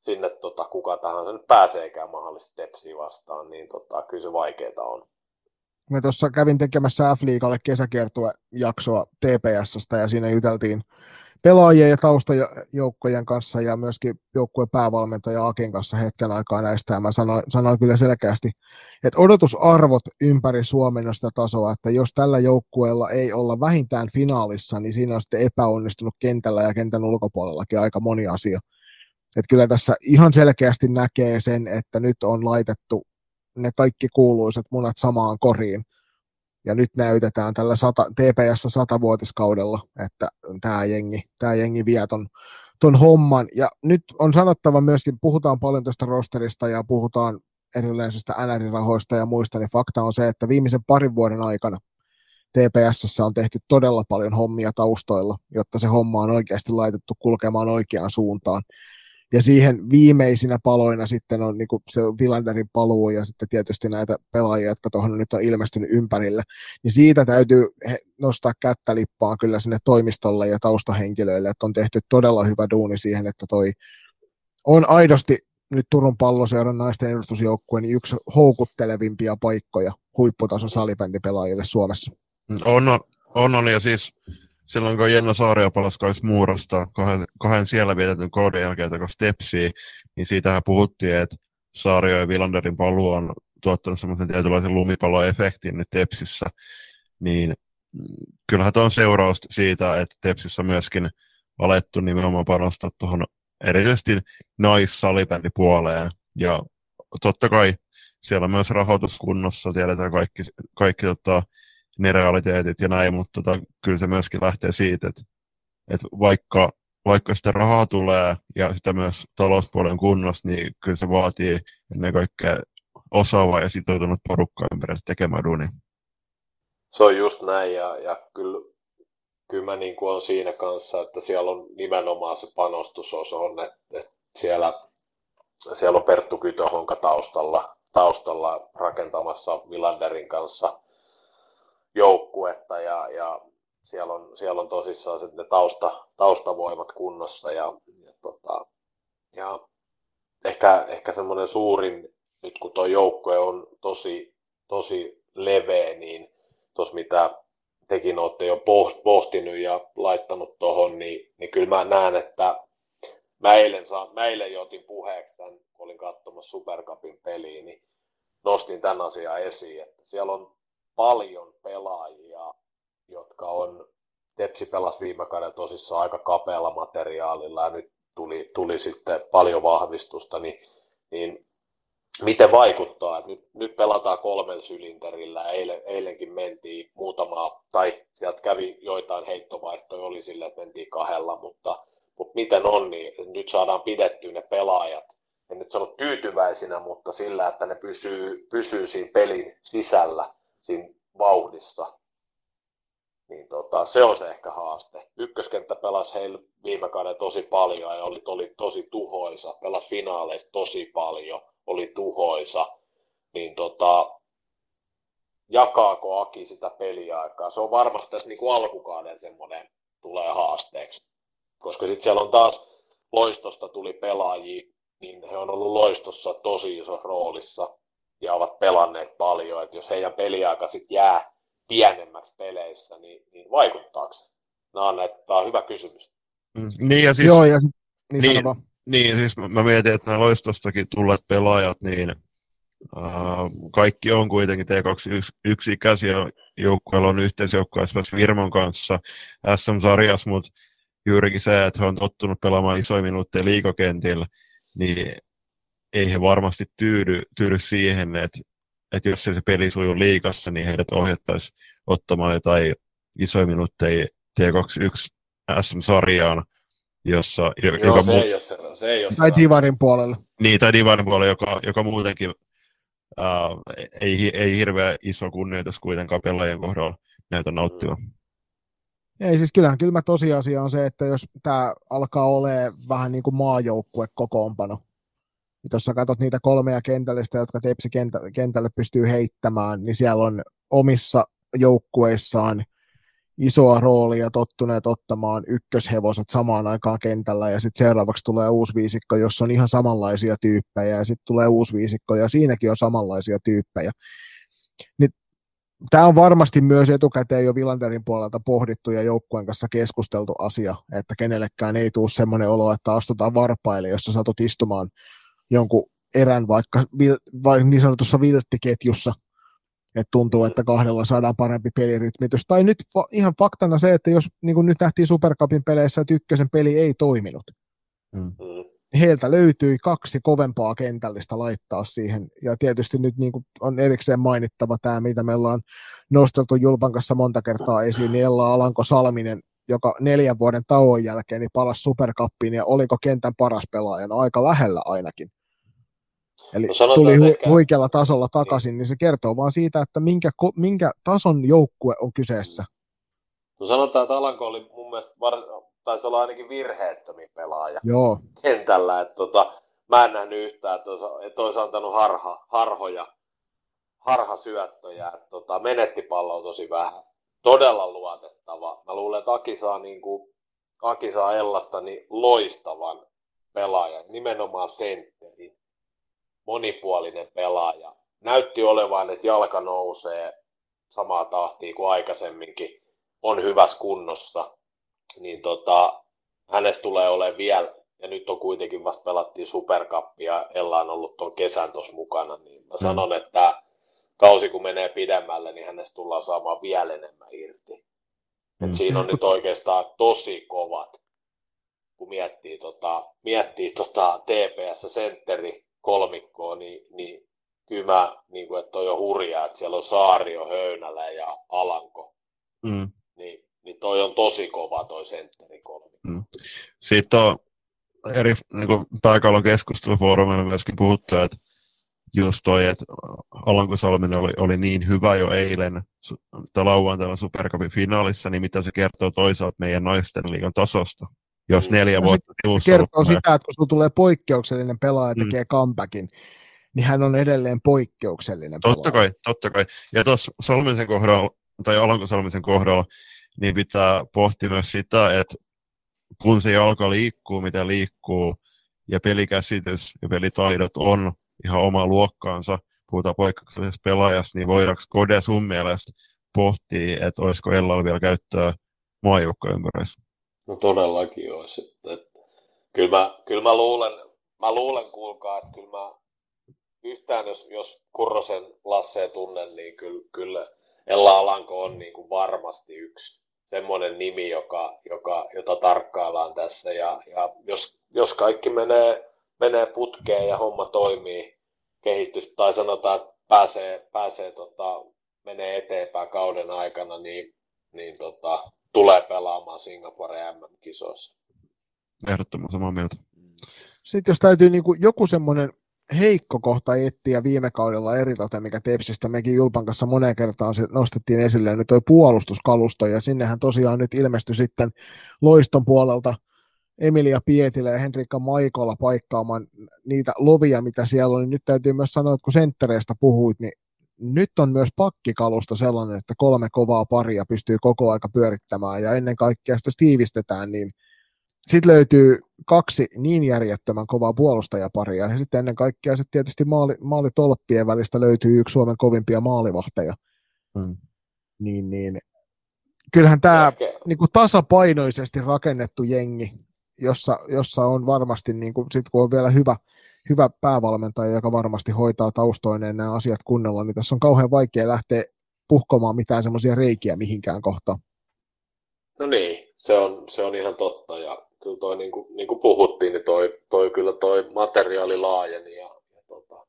sinne tota, kuka tahansa nyt pääseekään mahdollisesti Tepsiä vastaan, niin tota, kyllä se vaikeaa on. Me tuossa kävin tekemässä F-liigalle jaksoa TPSstä ja siinä juteltiin pelaajien ja taustajoukkojen kanssa ja myöskin joukkueen päävalmentaja Akin kanssa hetken aikaa näistä. Ja mä sanoin, sanoin kyllä selkeästi, että odotusarvot ympäri Suomen on sitä tasoa, että jos tällä joukkueella ei olla vähintään finaalissa, niin siinä on sitten epäonnistunut kentällä ja kentän ulkopuolellakin aika moni asia. Että kyllä tässä ihan selkeästi näkee sen, että nyt on laitettu ne kaikki kuuluiset munat samaan koriin ja nyt näytetään tällä sata, TPS 100-vuotiskaudella, että tämä jengi, tämä jengi vie ton, ton homman. Ja nyt on sanottava myöskin, puhutaan paljon tästä rosterista ja puhutaan erilaisilta NR-rahoista ja muista, niin fakta on se, että viimeisen parin vuoden aikana TPS on tehty todella paljon hommia taustoilla, jotta se homma on oikeasti laitettu kulkemaan oikeaan suuntaan. Ja siihen viimeisinä paloina sitten on niin se Villanderin paluu ja sitten tietysti näitä pelaajia, jotka tuohon nyt on ilmestynyt ympärille. Niin siitä täytyy nostaa kättä lippaan kyllä sinne toimistolle ja taustahenkilöille, että on tehty todella hyvä duuni siihen, että toi on aidosti nyt Turun palloseuran naisten edustusjoukkueen niin yksi houkuttelevimpia paikkoja huipputason salibändipelaajille Suomessa. On, on, on, ja siis silloin kun Jenna Saario palasi Kais Muurasta kahden, kahden siellä vietetyn koodin jälkeen takaisin Tepsiin, niin siitähän puhuttiin, että Saario ja Vilanderin paluu on tuottanut semmoisen tietynlaisen lumipalloefektin nyt Tepsissä, niin kyllähän tuo on seurausta siitä, että Tepsissä myöskin alettu nimenomaan panostaa tuohon erityisesti naissalibändipuoleen, ja totta kai siellä on myös rahoituskunnossa, tiedetään kaikki, kaikki tota, ne realiteetit ja näin, mutta tota, kyllä se myöskin lähtee siitä, että, että vaikka, vaikka sitä rahaa tulee ja sitä myös talouspuolen kunnossa, niin kyllä se vaatii ennen kaikkea osaavaa ja sitoutunut porukkaa ympärille tekemään duunia. Se on just näin ja, ja kyllä, kyllä mä niin kuin on siinä kanssa, että siellä on nimenomaan se panostus on, että, että siellä, siellä on Perttu Kytöhonka taustalla, taustalla rakentamassa Milanderin kanssa joukkuetta ja, ja siellä, on, siellä on tosissaan sitten ne tausta, taustavoimat kunnossa ja, ja, tota, ja ehkä, ehkä semmoinen suurin, nyt kun tuo joukkue on tosi, tosi leveä, niin tuossa mitä tekin olette jo pohtinut ja laittanut tuohon, niin, niin kyllä mä näen, että mä eilen, saa, mä eilen jo otin puheeksi tämän, kun olin katsomassa Supercupin peliä, niin nostin tämän asian esiin, että siellä on paljon pelaajia, jotka on, Tepsi pelasi viime kaudella tosissaan aika kapealla materiaalilla ja nyt tuli, tuli sitten paljon vahvistusta, niin, niin miten vaikuttaa, että nyt, nyt pelataan kolmen sylinterillä, Eilen, eilenkin mentiin muutama, tai sieltä kävi joitain heittovaihtoja, oli sille, että mentiin kahdella, mutta, mutta miten on, niin nyt saadaan pidettyä ne pelaajat, en nyt sano tyytyväisinä, mutta sillä, että ne pysyy, pysyy siinä pelin sisällä, siinä vauhdissa. Niin tota, se on se ehkä haaste. Ykköskenttä pelasi heillä viime kauden tosi paljon ja oli, oli tosi tuhoisa. Pelasi finaaleissa tosi paljon, oli tuhoisa. Niin tota, jakaako Aki sitä peliaikaa? Se on varmasti tässä niin kuin alkukauden semmoinen tulee haasteeksi. Koska sitten siellä on taas loistosta tuli pelaajia, niin he on ollut loistossa tosi isossa roolissa ja ovat pelanneet paljon, että jos heidän peliaika sitten jää pienemmäksi peleissä, niin, niin vaikuttaako se? Nämä on, että tämä on hyvä kysymys. Mm, niin ja siis... Joo, ja sit, niin, niin, Niin, siis mä mietin, että nämä loistostakin tulleet pelaajat, niin uh, kaikki on kuitenkin T21-ikäisiä joukkueella on yhteisjoukkoja esimerkiksi Virmon kanssa SM-sarjassa, mutta juurikin se, että he on tottunut pelaamaan isoja minuutteja liikokentillä, niin ei he varmasti tyydy, tyydy siihen, että, että jos se peli sujuu liikassa, niin heidät ohjattaisiin ottamaan jotain isoja minuutteja T21 SM-sarjaan, jossa... Joo, joka se, mu- ei ole se, se ei ole Tai Divarin puolella. Niin, tai Divarin puolella, joka, joka muutenkin uh, ei, ei hirveän iso kunnioitus kuitenkaan pelaajien kohdalla näytä nauttia. Mm. Ei siis kyllähän kylmä tosiasia on se, että jos tämä alkaa olemaan vähän niin kuin maajoukkue kokoonpano, niin tuossa katsot niitä kolmea kentällistä, jotka Tepsi kentälle pystyy heittämään, niin siellä on omissa joukkueissaan isoa roolia tottuneet ottamaan ykköshevoset samaan aikaan kentällä ja sitten seuraavaksi tulee uusi viisikko, jossa on ihan samanlaisia tyyppejä ja sitten tulee uusi viisikko ja siinäkin on samanlaisia tyyppejä. Niin Tämä on varmasti myös etukäteen jo Vilanderin puolelta pohdittu ja joukkueen kanssa keskusteltu asia, että kenellekään ei tule semmoinen olo, että astutaan varpaille, jossa satut istumaan jonkun erän vaikka vai niin sanotussa vilttiketjussa, että tuntuu, että kahdella saadaan parempi pelirytmitys. Tai nyt fa- ihan faktana se, että jos niin kuin nyt nähtiin Supercupin peleissä, että ykkösen peli ei toiminut, mm. mm heiltä löytyi kaksi kovempaa kentällistä laittaa siihen. Ja tietysti nyt niin kuin on erikseen mainittava tämä, mitä me ollaan nosteltu Julpan kanssa monta kertaa esiin, niin Ella Alanko Salminen, joka neljän vuoden tauon jälkeen niin palasi Supercuppiin ja oliko kentän paras pelaaja, no aika lähellä ainakin. Eli no tuli hu- ehkä... huikealla tasolla takaisin, niin. niin se kertoo vaan siitä, että minkä, minkä tason joukkue on kyseessä. No sanotaan, että Alanko oli mun mielestä var- taisi olla ainakin virheettömin pelaaja Joo. kentällä. Että tota, mä en nähnyt yhtään, että olisi, että olisi antanut harha, harhoja, harhasyöttöjä. Että tota, menetti palloa tosi vähän. Todella luotettava. Mä luulen, että Aki saa, niin kuin, Aki saa Ellasta niin loistavan pelaajan, nimenomaan sentteri, monipuolinen pelaaja. Näytti olevan, että jalka nousee samaa tahtia kuin aikaisemminkin, on hyvässä kunnossa niin tota, hänestä tulee olemaan vielä, ja nyt on kuitenkin vasta pelattiin Superkappia, Ella on ollut tuon kesän tuossa mukana, niin mä mm. sanon, että kausi kun menee pidemmälle, niin hänestä tullaan saamaan vielä enemmän irti. Mm. Et siinä on nyt oikeastaan tosi kovat, kun miettii, tota, miettii tota TPS-sentteri kolmikkoa, niin, niin kyllä mä, niin kuin, että toi on hurjaa, että siellä on Saario, Höynälä ja Alanko. Mm niin toi on tosi kova toi sentteri kolmi. Mm. Siitä on eri niin pääkallon keskustelufoorumilla myöskin puhuttu, että just toi, että Alanko Salminen oli, oli niin hyvä jo eilen tai lauantaina Supercupin finaalissa, niin mitä se kertoo toisaalta meidän naisten liigan tasosta. Jos mm. neljä vuotta se kertoo sitä, että kun sulla tulee poikkeuksellinen pelaaja mm. tekee comebackin, niin hän on edelleen poikkeuksellinen Totta pelaaja. kai, totta kai. Ja tuossa Salmisen kohdalla, tai Alanko Salmisen kohdalla, niin pitää pohtia myös sitä, että kun se jalka liikkuu, mitä liikkuu, ja pelikäsitys ja pelitaidot on ihan oma luokkaansa, puhutaan poikkeuksellisesta pelaajasta, niin voidaanko Kode sun mielestä pohtia, että olisiko Ellalla vielä käyttöä maajoukkoympäröissä? No todellakin olisi. Että, että, kyllä, mä, kyllä mä luulen, mä luulen kuulkaa, että kyllä mä yhtään jos, jos Kurrosen Lasseen tunnen, niin kyllä, kyllä Ella Alanko on niin kuin varmasti yksi semmoinen nimi, joka, joka, jota tarkkaillaan tässä. Ja, ja jos, jos kaikki menee, menee putkeen ja homma toimii, kehitys, tai sanotaan, että pääsee, pääsee tota, menee eteenpäin kauden aikana, niin, niin tota, tulee pelaamaan Singapore MM-kisoissa. Ehdottoman samaa mieltä. Sitten jos täytyy niin kuin joku semmoinen heikko kohta etsiä viime kaudella eritoten, mikä Tepsistä mekin Julpan kanssa moneen kertaan se nostettiin esille, niin toi puolustuskalusto, ja sinnehän tosiaan nyt ilmestyi sitten loiston puolelta Emilia Pietilä ja Henrikka Maikola paikkaamaan niitä lovia, mitä siellä on. Niin nyt täytyy myös sanoa, että kun senttereistä puhuit, niin nyt on myös pakkikalusta sellainen, että kolme kovaa paria pystyy koko aika pyörittämään, ja ennen kaikkea sitä tiivistetään, niin sitten löytyy kaksi niin järjettömän kovaa puolustajaparia, ja sitten ennen kaikkea sitten tietysti maali, maalitolppien välistä löytyy yksi Suomen kovimpia maalivahteja. Hmm. Niin, niin, kyllähän tämä niin kuin tasapainoisesti rakennettu jengi, jossa, jossa on varmasti, niin kuin, sit kun on vielä hyvä, hyvä päävalmentaja, joka varmasti hoitaa taustoineen nämä asiat kunnolla, niin tässä on kauhean vaikea lähteä puhkomaan mitään semmoisia reikiä mihinkään kohtaan. No niin, se on, se on ihan totta ja kyllä toi, niin kuin, niin kuin puhuttiin, niin toi, toi, kyllä toi materiaali laajeni ja, ja, tota,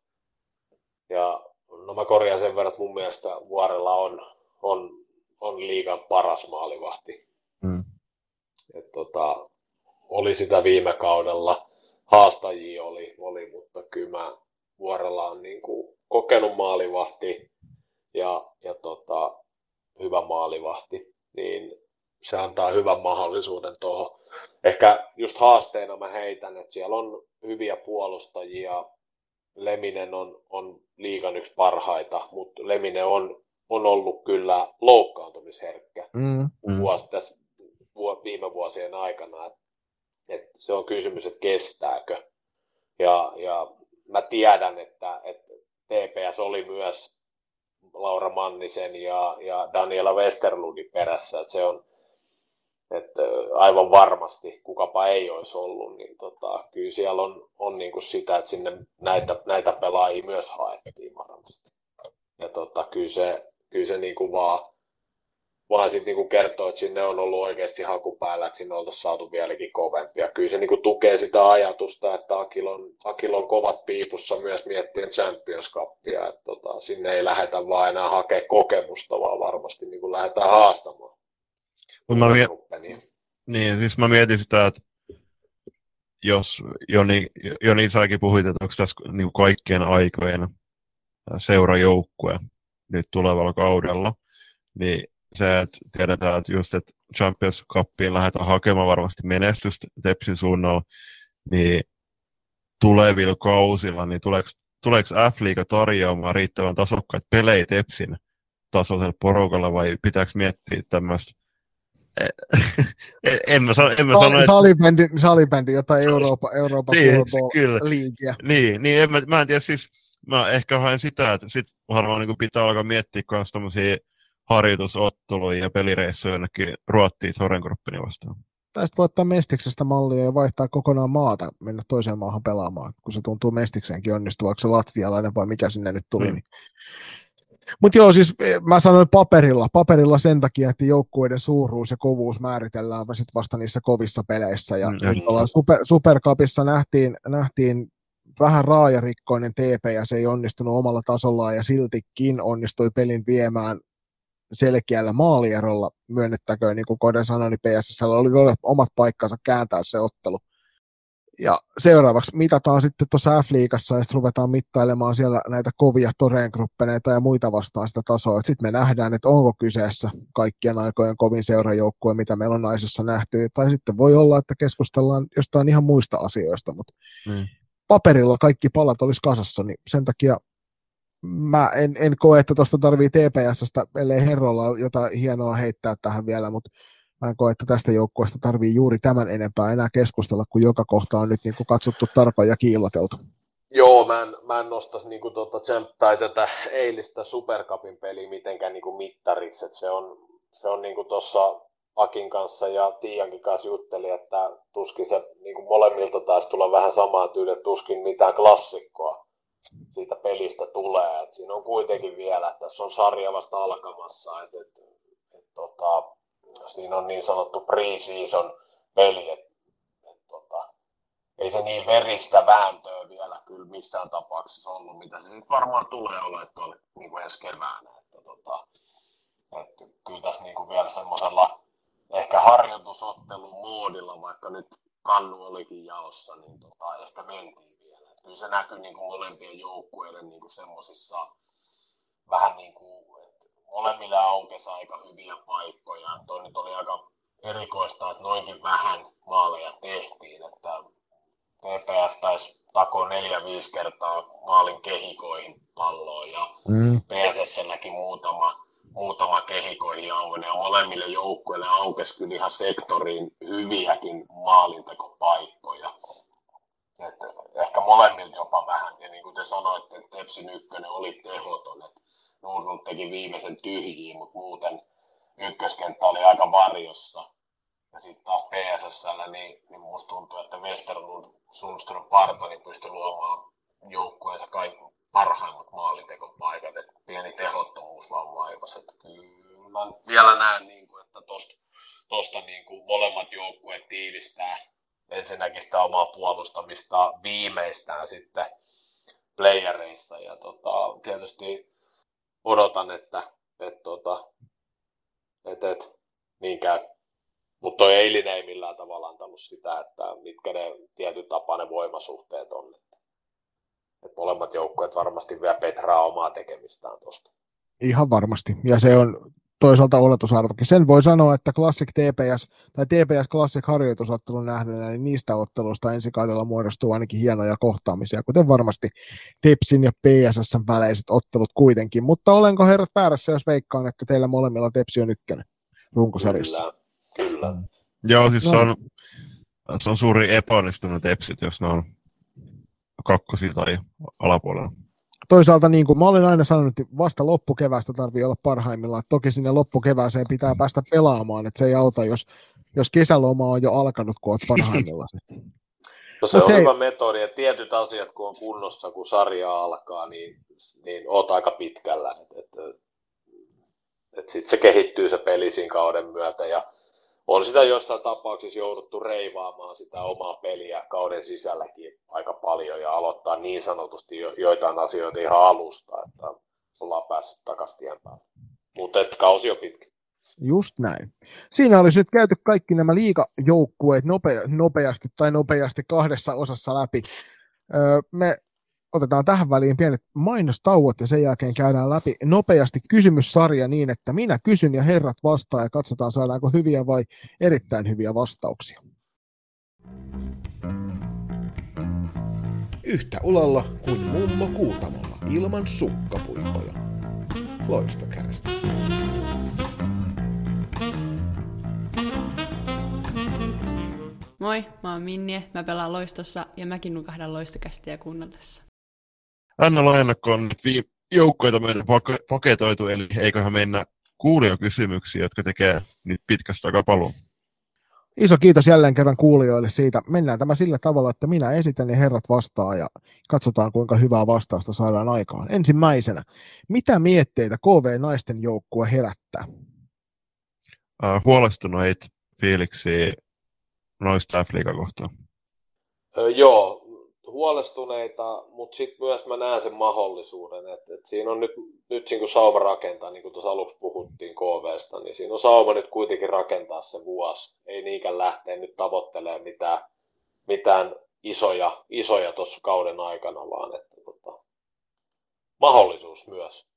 ja no mä korjaan sen verran, että mun mielestä Vuorella on, on, on liigan paras maalivahti. Mm. Et, tota, oli sitä viime kaudella, haastajia oli, oli mutta kyllä mä Vuorella on niin kuin kokenut maalivahti ja, ja tota, hyvä maalivahti, niin se antaa hyvän mahdollisuuden tuohon. Ehkä just haasteena mä heitän, että siellä on hyviä puolustajia. Leminen on, on liigan yksi parhaita, mutta Leminen on, on ollut kyllä loukkaantumisherkkä mm, mm. Vuosi, tässä viime vuosien aikana. Et, et se on kysymys, että kestääkö. Ja, ja mä tiedän, että, että TPS oli myös Laura Mannisen ja, ja Daniela Westerlundin perässä. Että se on, että aivan varmasti, kukapa ei olisi ollut, niin tota, kyllä siellä on, on niin kuin sitä, että sinne näitä, näitä pelaajia myös haettiin varmasti. Ja tota, kyllä se, kyllä se niin kuin vaan, vaan sitten niin kertoo, että sinne on ollut oikeasti haku päällä, että sinne oltaisiin saatu vieläkin kovempia. Kyllä se niin kuin tukee sitä ajatusta, että Akil on, Akil on kovat piipussa myös miettien Champions Cupia, että tota, sinne ei lähetä vaan enää hakea kokemusta, vaan varmasti niin kuin lähdetään haastamaan. Mä, mie- niin, siis mä mietin sitä, että jos Joni, Joni säkin puhuit, että onko tässä niin kaikkien aikojen seurajoukkue nyt tulevalla kaudella, niin se, että tiedetään, että just, että Champions Cupiin lähdetään hakemaan varmasti menestystä Tepsin suunnalla, niin tulevilla kausilla, niin tuleeko, tuleeko F-liiga tarjoamaan riittävän tasokkaita pelejä Tepsin tasoisella porukalla vai pitääkö miettiä tämmöistä en mä, sano, en mä sano, että... Salibändi, salibändi jota Eurooppa, Eurooppa niin, kyllä. liigiä. Niin, niin en mä, mä en tiedä siis, mä ehkä haen sitä, että sit varmaan niin pitää alkaa miettiä myös tämmöisiä harjoitusotteluja ja pelireissuja jonnekin Ruottiin Sorengruppiin vastaan. Tästä voi ottaa Mestiksestä mallia ja vaihtaa kokonaan maata, mennä toiseen maahan pelaamaan, kun se tuntuu Mestikseenkin onnistuvaksi se latvialainen vai mikä sinne nyt tuli. Mm. Niin mutta joo, siis eh, mä sanoin paperilla. Paperilla sen takia, että joukkueiden suuruus ja kovuus määritellään sit vasta niissä kovissa peleissä. Ja mm, super, Supercupissa nähtiin, nähtiin vähän raajarikkoinen TP ja se ei onnistunut omalla tasollaan ja siltikin onnistui pelin viemään selkeällä maalierolla, myönnettäköön, niin kuin Kode sanoi, niin PSS oli omat paikkansa kääntää se ottelu. Ja seuraavaksi mitataan sitten tuossa F-liigassa ja sitten ruvetaan mittailemaan siellä näitä kovia toreengruppeneita ja muita vastaan sitä tasoa. Sitten me nähdään, että onko kyseessä kaikkien aikojen kovin seurajoukkue, mitä meillä on naisessa nähty. Tai sitten voi olla, että keskustellaan jostain ihan muista asioista, mutta mm. paperilla kaikki palat olisi kasassa, niin sen takia mä en, en koe, että tuosta tarvii TPSstä, ellei Herrolla jotain hienoa heittää tähän vielä, mutta Mä en koe, että tästä joukkueesta tarvii juuri tämän enempää enää keskustella, kun joka kohta on nyt niin kuin katsottu tarkoin ja kiilloteltu. Joo, mä en, mä en nostaisi niin kuin tuota, tai tätä eilistä Supercupin peliä mitenkään niin kuin mittariksi. että se on, se on niin kuin tuossa Akin kanssa ja Tiiankin kanssa jutteli, että tuskin se niin kuin molemmilta taisi tulla vähän samaa tyyliä, tuskin mitään klassikkoa siitä pelistä tulee. Et siinä on kuitenkin vielä, että tässä on sarja vasta alkamassa, että et, et, tota, siinä on niin sanottu pre-season peli, että et, tota, ei se niin veristä vääntöä vielä kyllä missään tapauksessa ollut, mitä se sitten varmaan tulee olla tuolla niin ensi keväänä. Että, tota, että kyllä tässä niin kuin vielä semmoisella ehkä harjoitusottelun moodilla, vaikka nyt kannu olikin jaossa, niin tota, ehkä mentiin kyllä se näkyy niin kuin molempien joukkueiden niin kuin semmoisissa vähän niin kuin molemmille aukesi aika hyviä paikkoja. Tuo nyt oli aika erikoista, että noinkin vähän maaleja tehtiin, että TPS taisi takoa neljä-viisi kertaa maalin kehikoihin palloon ja mm. PSSlläkin muutama, muutama kehikoihin aukene ja molemmille joukkueille aukesi kyllä ihan sektoriin hyviäkin maalintekopaikkoja. Et ehkä molemmilta jopa vähän, ja niin kuin te sanoitte, että Tepsin ykkönen oli tehoton, että Nordlund teki viimeisen tyhjiin, mutta muuten ykköskenttä oli aika varjossa. Ja sitten taas PSSllä, niin, niin musta tuntuu, että Westerlund, Sundström, Partoni pystyi luomaan joukkueensa kaikki parhaimmat maalintekopaikat, että pieni tehottomuus vaan vaivasi. Että kyllä vielä näen, niin kuin, että tosta, tosta niin kuin molemmat joukkueet tiivistää ensinnäkin sitä omaa puolustamista viimeistään sitten playereissa. Ja tota, tietysti odotan, että, että, tota, että, että niin käy. Mutta toi eilinen ei millään tavalla antanut sitä, että mitkä ne tietyt tapaa ne voimasuhteet on. Että, että molemmat joukkueet varmasti vielä Petraa omaa tekemistään tuosta. Ihan varmasti. Ja se on toisaalta oletusarvokin. Sen voi sanoa, että Classic TPS tai TPS Classic harjoitusottelun nähneenä, niin niistä otteluista ensi kaudella muodostuu ainakin hienoja kohtaamisia, kuten varmasti Tepsin ja PSS väleiset ottelut kuitenkin. Mutta olenko herrat väärässä, jos veikkaan, että teillä molemmilla Tepsi on ykkönen runkosarjassa? Kyllä, kyllä. Joo, siis no. se, on, se on suuri epäonnistunut Tepsit, jos ne on kakkosia tai alapuolella toisaalta niin kuin mä olen aina sanonut, että vasta loppukevästä tarvii olla parhaimmillaan. Toki sinne loppukevääseen pitää päästä pelaamaan, että se ei auta, jos, jos kesäloma on jo alkanut, kun olet parhaimmillaan. No se Mut on hei. hyvä metodi, että tietyt asiat kun on kunnossa, kun sarja alkaa, niin, niin oot aika pitkällä. Että, että, että sitten se kehittyy se peli siinä kauden myötä ja on sitä jossain tapauksissa jouduttu reivaamaan sitä omaa peliä kauden sisälläkin aika paljon ja aloittaa niin sanotusti jo, joitain asioita ihan alusta, että ollaan päässyt takaisin tien päälle. Mutta kausi on pitkä. Just näin. Siinä olisi nyt käyty kaikki nämä liikajoukkueet nope, nopeasti tai nopeasti kahdessa osassa läpi. Öö, me otetaan tähän väliin pienet mainostauot ja sen jälkeen käydään läpi nopeasti kysymyssarja niin, että minä kysyn ja herrat vastaa ja katsotaan saadaanko hyviä vai erittäin hyviä vastauksia. Yhtä ulalla kuin mummo Kuutamolla ilman sukkapuikkoja. Loistokäästä. Moi, mä oon Minnie, mä pelaan loistossa ja mäkin nukahdan loistokästiä kuunnellessa. NHL ennakko on nyt viime joukkoita meidän paketoitu, eli eiköhän mennä kuulijakysymyksiä, jotka tekee nyt pitkästä aika Iso kiitos jälleen kerran kuulijoille siitä. Mennään tämä sillä tavalla, että minä esitän ja herrat vastaa ja katsotaan kuinka hyvää vastausta saadaan aikaan. Ensimmäisenä, mitä mietteitä KV-naisten joukkue herättää? Uh, huolestuneita fiiliksiä noista f kohtaan. Öö, joo, huolestuneita, mutta sitten myös mä näen sen mahdollisuuden, että, että siinä on nyt, nyt siinä kun Sauma rakentaa, niin kuin tuossa aluksi puhuttiin KVsta, niin siinä on Sauma nyt kuitenkin rakentaa se vuosi. Ei niinkään lähteä nyt tavoittelemaan mitään, mitään isoja, isoja tuossa kauden aikana, vaan että tota, mahdollisuus myös.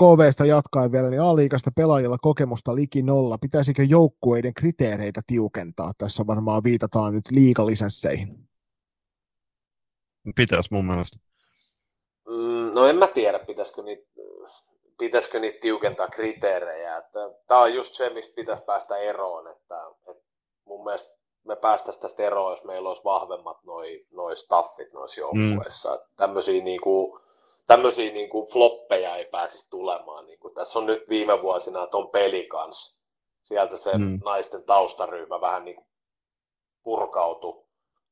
KVstä jatkaen vielä, niin A-liigasta pelaajilla kokemusta liki nolla. Pitäisikö joukkueiden kriteereitä tiukentaa? Tässä varmaan viitataan nyt liikalisensseihin. Pitäisi mun mielestä. Mm, no en mä tiedä, pitäisikö niitä, pitäisikö niitä tiukentaa kriteerejä. Tämä on just se, mistä pitäisi päästä eroon. Että, että mun mielestä me päästäisiin tästä eroon, jos meillä olisi vahvemmat noi, noi staffit noissa joukkueissa. Mm. Tämmöisiä niinku, tämmöisiä niinku floppeja ei pääsisi tulemaan. Niinku, tässä on nyt viime vuosina tuon peli kanssa. Sieltä se mm. naisten taustaryhmä vähän niinku purkautui.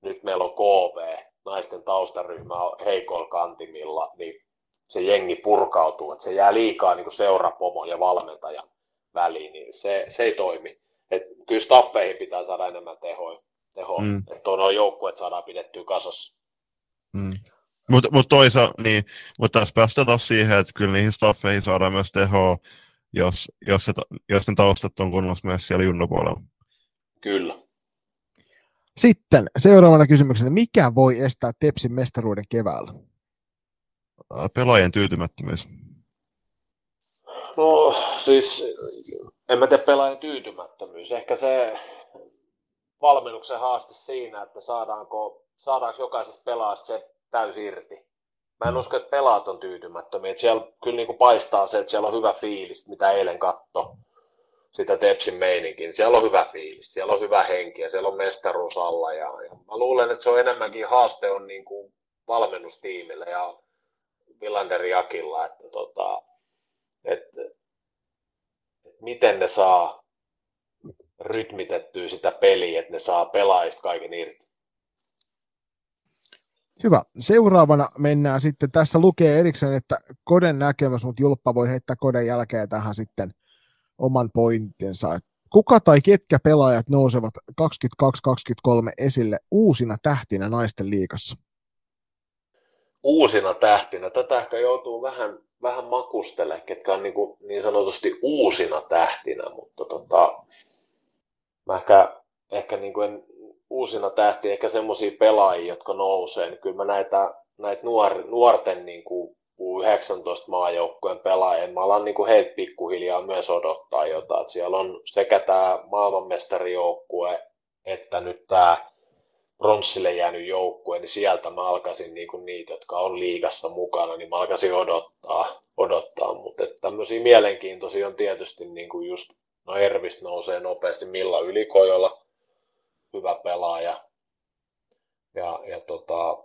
Nyt meillä on KV, naisten taustaryhmä on heikoilla kantimilla, niin se jengi purkautuu, että se jää liikaa niin seurapomo ja valmentaja väliin, niin se, se ei toimi. Et kyllä staffeihin pitää saada enemmän tehoa, teho, mm. että nuo joukkueet saadaan pidettyä kasassa. Mm. Mutta mut toisaalta, niin, mut tässä päästään taas siihen, että kyllä niihin staffeihin saadaan myös tehoa, jos, jos, se, jos ne taustat on kunnossa myös siellä junnopuolella. Kyllä. Sitten seuraavana kysymyksenä, mikä voi estää Tepsin mestaruuden keväällä? Pelaajien tyytymättömyys. No siis, en mä tiedä pelaajien tyytymättömyys. Ehkä se valmennuksen haaste siinä, että saadaanko, saadaanko jokaisesta pelaajasta se täysin irti. Mä en usko, että pelaat on tyytymättömiä. Että siellä kyllä niin kuin paistaa se, että siellä on hyvä fiilis, mitä eilen katto sitä Tepsin meininkin. Siellä on hyvä fiilis, siellä on hyvä henki ja siellä on mestaruus alla. Ja, ja mä luulen, että se on enemmänkin haaste on niin kuin valmennustiimille ja Villander Jakilla, että, tota, että, että miten ne saa rytmitettyä sitä peliä, että ne saa pelaajista kaiken irti. Hyvä. Seuraavana mennään sitten, tässä lukee erikseen, että Koden näkemys, mutta Julppa voi heittää Koden jälkeen tähän sitten oman pointtinsa. Kuka tai ketkä pelaajat nousevat 22-23 esille uusina tähtinä naisten liikassa? Uusina tähtinä. Tätä ehkä joutuu vähän, vähän makustelemaan, ketkä on niin, kuin, niin sanotusti uusina tähtinä, mutta tota, mä ehkä, ehkä niin kuin en, uusina tähtiä, ehkä semmoisia pelaajia, jotka nousee, niin kyllä mä näitä, näitä nuor, nuorten niin kuin 19 maajoukkueen pelaajia, mä alan niin heitä pikkuhiljaa myös odottaa jotain. Että siellä on sekä tämä maailmanmestarijoukkue, että nyt tämä bronssille jäänyt joukkue, niin sieltä mä alkaisin niin kuin niitä, jotka on liigassa mukana, niin mä alkaisin odottaa, odottaa. mutta tämmöisiä mielenkiintoisia on tietysti niin kuin just, no Ervistä nousee nopeasti, Milla Ylikojolla, hyvä pelaaja. Ja, ja tota,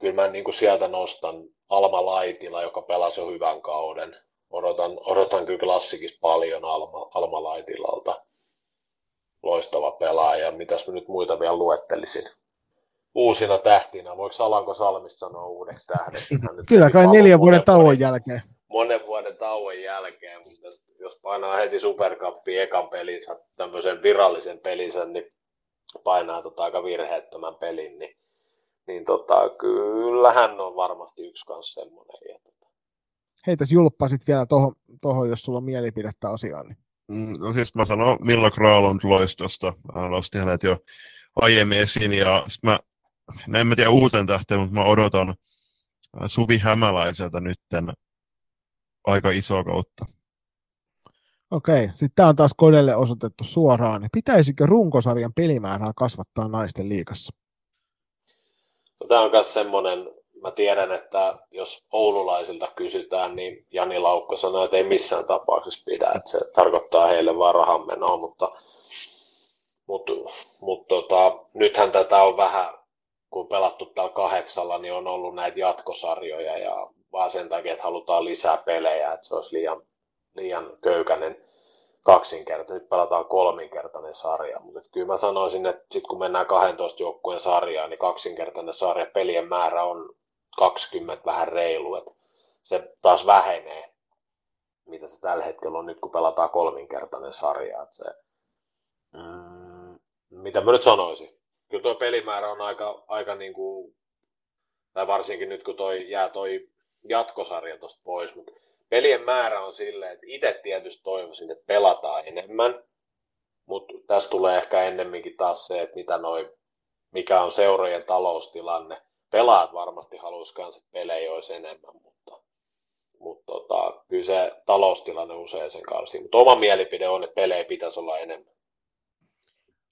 kyllä mä niin kuin sieltä nostan Alma Laitila, joka pelasi jo hyvän kauden. Odotan, odotan kyllä klassikissa paljon Alma, Alma Laitilalta. Loistava pelaaja. Mitäs mä nyt muita vielä luettelisin? Uusina tähtinä. Voiko Alanko Salmista sanoa uudeksi tähdeksi? Kyllä kai neljän vuoden tauon jälkeen. Monen vuoden tauon jälkeen, mutta jos painaa heti Supercupin ekan pelinsä, tämmöisen virallisen pelinsä, niin painaa tota aika virheettömän pelin, niin, niin tota, kyllä hän on varmasti yksi kanssa semmoinen. Ja tota. Heitäs julppa sitten vielä tuohon, toho, jos sulla on mielipidettä asiaan. Niin. Mm, no siis mä sanon Milla Kralund loistosta. Mä nostin hänet jo aiemmin esiin ja sit mä, no en mä tiedä uuten tähteen, mutta mä odotan Suvi Hämäläiseltä nytten aika isoa kautta. Okei, sitten tämä on taas Kodelle osoitettu suoraan. Pitäisikö runkosarjan pelimäärää kasvattaa naisten liikassa? No, tämä on myös semmoinen, mä tiedän, että jos oululaisilta kysytään, niin Jani Laukko sanoi, että ei missään tapauksessa pidä, että se tarkoittaa heille vaan rahanmenoa, mutta, mutta, mutta tota, nythän tätä on vähän, kun pelattu täällä kahdeksalla, niin on ollut näitä jatkosarjoja ja vaan sen takia, että halutaan lisää pelejä, että se olisi liian liian köykäinen kaksinkertainen. Nyt pelataan kolminkertainen sarja, mutta kyllä mä sanoisin, että sitten kun mennään 12 joukkueen sarjaan, niin kaksinkertainen sarja, pelien määrä on 20 vähän reilu, että se taas vähenee, mitä se tällä hetkellä on nyt, kun pelataan kolminkertainen sarja. Että se, mm, mitä mä nyt sanoisin? Kyllä tuo pelimäärä on aika, aika niin kuin, tai varsinkin nyt kun toi, jää toi jatkosarja tuosta pois, mutta pelien määrä on silleen, että itse tietysti toivoisin, että pelataan enemmän, mutta tässä tulee ehkä ennemminkin taas se, että mitä noi, mikä on seurojen taloustilanne. Pelaat varmasti haluaisi myös, että pelejä olisi enemmän, mutta, mutta tota, kyllä se taloustilanne usein sen karsii. Mutta oma mielipide on, että pelejä pitäisi olla enemmän.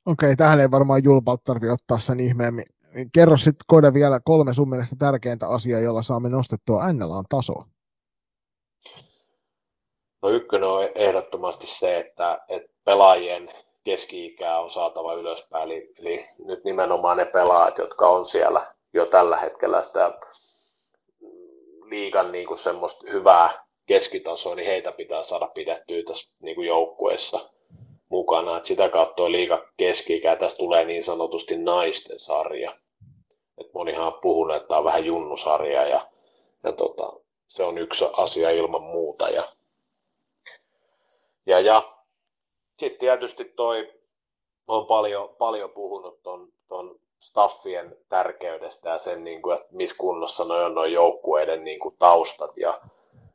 Okei, tähän ei varmaan Julpalta tarvitse ottaa sen ihmeemmin. Kerro sitten Kode vielä kolme sun mielestä tärkeintä asiaa, jolla saamme nostettua NLAn tasoa. No ykkönen on ehdottomasti se, että, että pelaajien keski-ikää on saatava ylöspäin, eli, eli nyt nimenomaan ne pelaajat, jotka on siellä jo tällä hetkellä sitä liigan niin kuin semmoista hyvää keskitasoa, niin heitä pitää saada pidettyä tässä niin kuin joukkueessa mukana. Et sitä kautta tuo liiga keski tästä tulee niin sanotusti naisten sarja. Et monihan on puhunut, että tämä on vähän junnusarja ja, ja tota, se on yksi asia ilman muuta. Ja ja, ja sitten tietysti toi on paljon, paljon puhunut ton, ton staffien tärkeydestä ja sen, niin kuin, että missä kunnossa noin on noin joukkueiden niin kuin, taustat. Ja,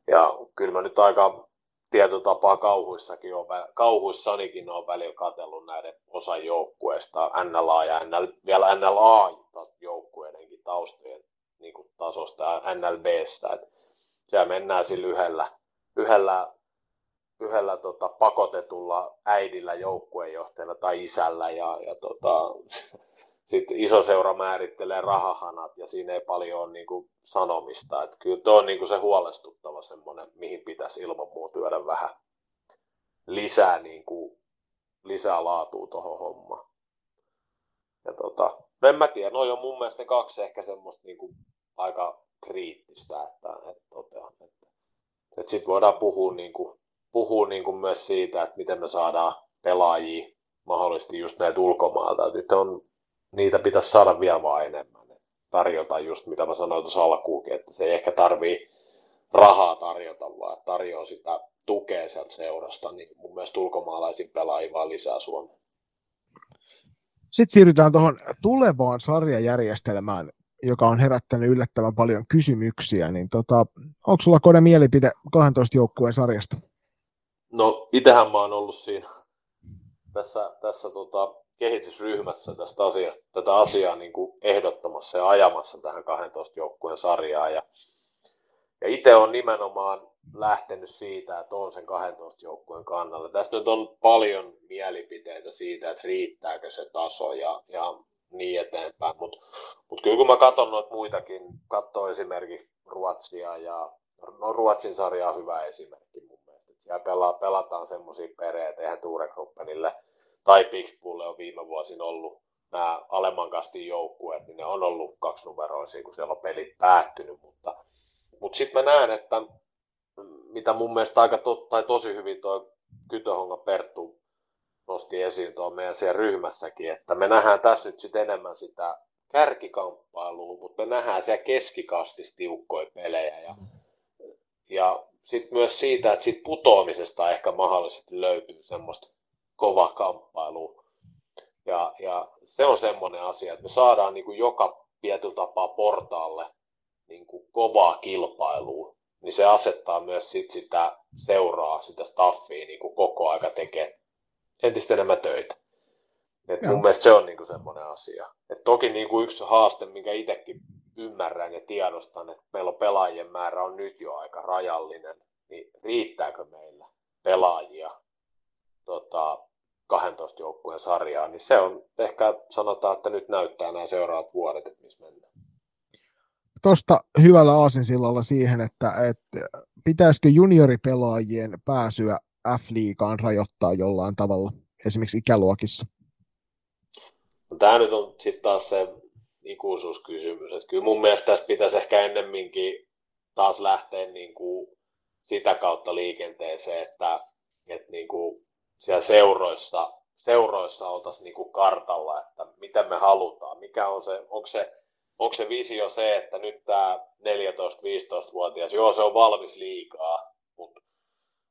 ja kyllä mä nyt aika tietotapaa kauhuissakin on, kauhuissanikin on välillä katsellut näiden osan joukkueista, NLA ja NL, vielä NLA-joukkueidenkin taustojen niin kuin tasosta ja NLBstä. Että siellä mennään sillä yhdellä, yhdellä yhdellä tota, pakotetulla äidillä joukkueenjohtajalla tai isällä ja, ja tota, sitten iso seura määrittelee rahahanat ja siinä ei paljon ole niin kuin, sanomista. Et kyllä tuo on niin kuin se huolestuttava semmoinen, mihin pitäisi ilman muuta työdä vähän lisää, niin kuin, lisää laatua tuohon hommaan. Ja tota, en mä tiedä, noin on mun mielestä ne kaksi ehkä semmoista niin kuin, aika kriittistä, että, että, että, että, että sitten voidaan puhua niin kuin, puhuu niin kuin myös siitä, että miten me saadaan pelaajia mahdollisesti just näitä ulkomaalta. Et nyt on, niitä pitäisi saada vielä vaan enemmän. Tarjota just mitä mä sanoin tuossa alkuunkin, että se ei ehkä tarvii rahaa tarjota, vaan tarjoaa sitä tukea sieltä seurasta, niin mun mielestä ulkomaalaisiin pelaajia vaan lisää Suomeen. Sitten siirrytään tuohon tulevaan sarjajärjestelmään, joka on herättänyt yllättävän paljon kysymyksiä. Niin tota, onko sulla Kode mielipide 12 joukkueen sarjasta? No, itsehän mä oon ollut siinä tässä, tässä tota, kehitysryhmässä tästä asiasta, tätä asiaa niin kuin ehdottamassa ja ajamassa tähän 12 joukkueen sarjaan. Ja, ja itse on nimenomaan lähtenyt siitä, että on sen 12 joukkueen kannalla. Tästä nyt on paljon mielipiteitä siitä, että riittääkö se taso ja, ja niin eteenpäin, mutta mut kyllä kun mä katson noita muitakin, katson esimerkiksi Ruotsia ja no Ruotsin sarja on hyvä esimerkki mun mielestä. Siellä pela, pelataan semmoisia pereitä, eihän Turekruppenille tai Pixbulle on viime vuosina ollut nämä alemman kastin joukkueet, niin ne on ollut kaksinumeroisia, kun siellä on pelit päättynyt, mutta, mutta sitten mä näen, että mitä mun mielestä aika to, tai tosi hyvin tuo Kytöhonga Perttu nosti esiin tuon meidän siellä ryhmässäkin, että me nähdään tässä nyt sitten enemmän sitä kärkikamppailua, mutta me nähdään siellä keskikastissa tiukkoja pelejä ja, ja sitten myös siitä, että siitä putoamisesta ehkä mahdollisesti löytyy semmoista kova kamppailu. Ja, ja se on semmoinen asia, että me saadaan niin kuin joka tietyllä tapaa portaalle niin kuin kovaa kilpailua niin se asettaa myös sit sitä seuraa, sitä staffia niin kuin koko aika tekee entistä enemmän töitä. Et mun mielestä se on niin kuin semmoinen asia. Et toki niin kuin yksi haaste, minkä itsekin ymmärrän ja tiedostan, että meillä on pelaajien määrä on nyt jo aika rajallinen, niin riittääkö meillä pelaajia tota, 12 joukkueen sarjaa, niin se on ehkä sanotaan, että nyt näyttää nämä seuraavat vuodet, että missä mennään tuosta hyvällä aasinsillalla siihen, että, että pitäisikö junioripelaajien pääsyä F-liigaan rajoittaa jollain tavalla, esimerkiksi ikäluokissa? No, tämä nyt on sitten taas se ikuisuuskysymys. Että kyllä mun mielestä tässä pitäisi ehkä ennemminkin taas lähteä niin kuin sitä kautta liikenteeseen, että, että niin kuin siellä seuroissa, seuroissa oltaisiin niin kuin kartalla, että mitä me halutaan, mikä on se, onko se onko se visio se, että nyt tämä 14-15-vuotias, joo se on valmis liikaa, mutta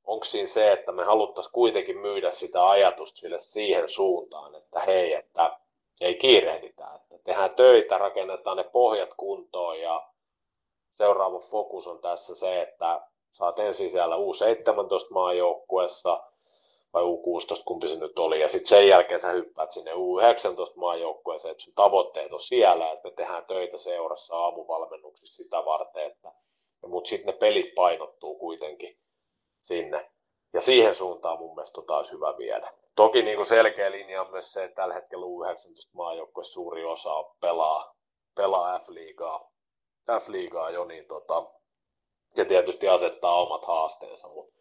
onko siinä se, että me haluttaisiin kuitenkin myydä sitä ajatusta sille siihen suuntaan, että hei, että ei kiirehditä, tehdään töitä, rakennetaan ne pohjat kuntoon ja seuraava fokus on tässä se, että saat ensin siellä U17 maajoukkuessa, vai U16, kumpi se nyt oli, ja sitten sen jälkeen sä hyppäät sinne U19 maajoukkueeseen, että sun tavoitteet on siellä, että me tehdään töitä seurassa aamuvalmennuksissa sitä varten, että, mutta sitten ne pelit painottuu kuitenkin sinne. Ja siihen suuntaan mun mielestä tota olisi hyvä viedä. Toki niin kuin selkeä linja on myös se, että tällä hetkellä U19 maajoukkue suuri osa pelaa, pelaa F-liigaa, F-liigaa jo, niin tota, ja tietysti asettaa omat haasteensa, mutta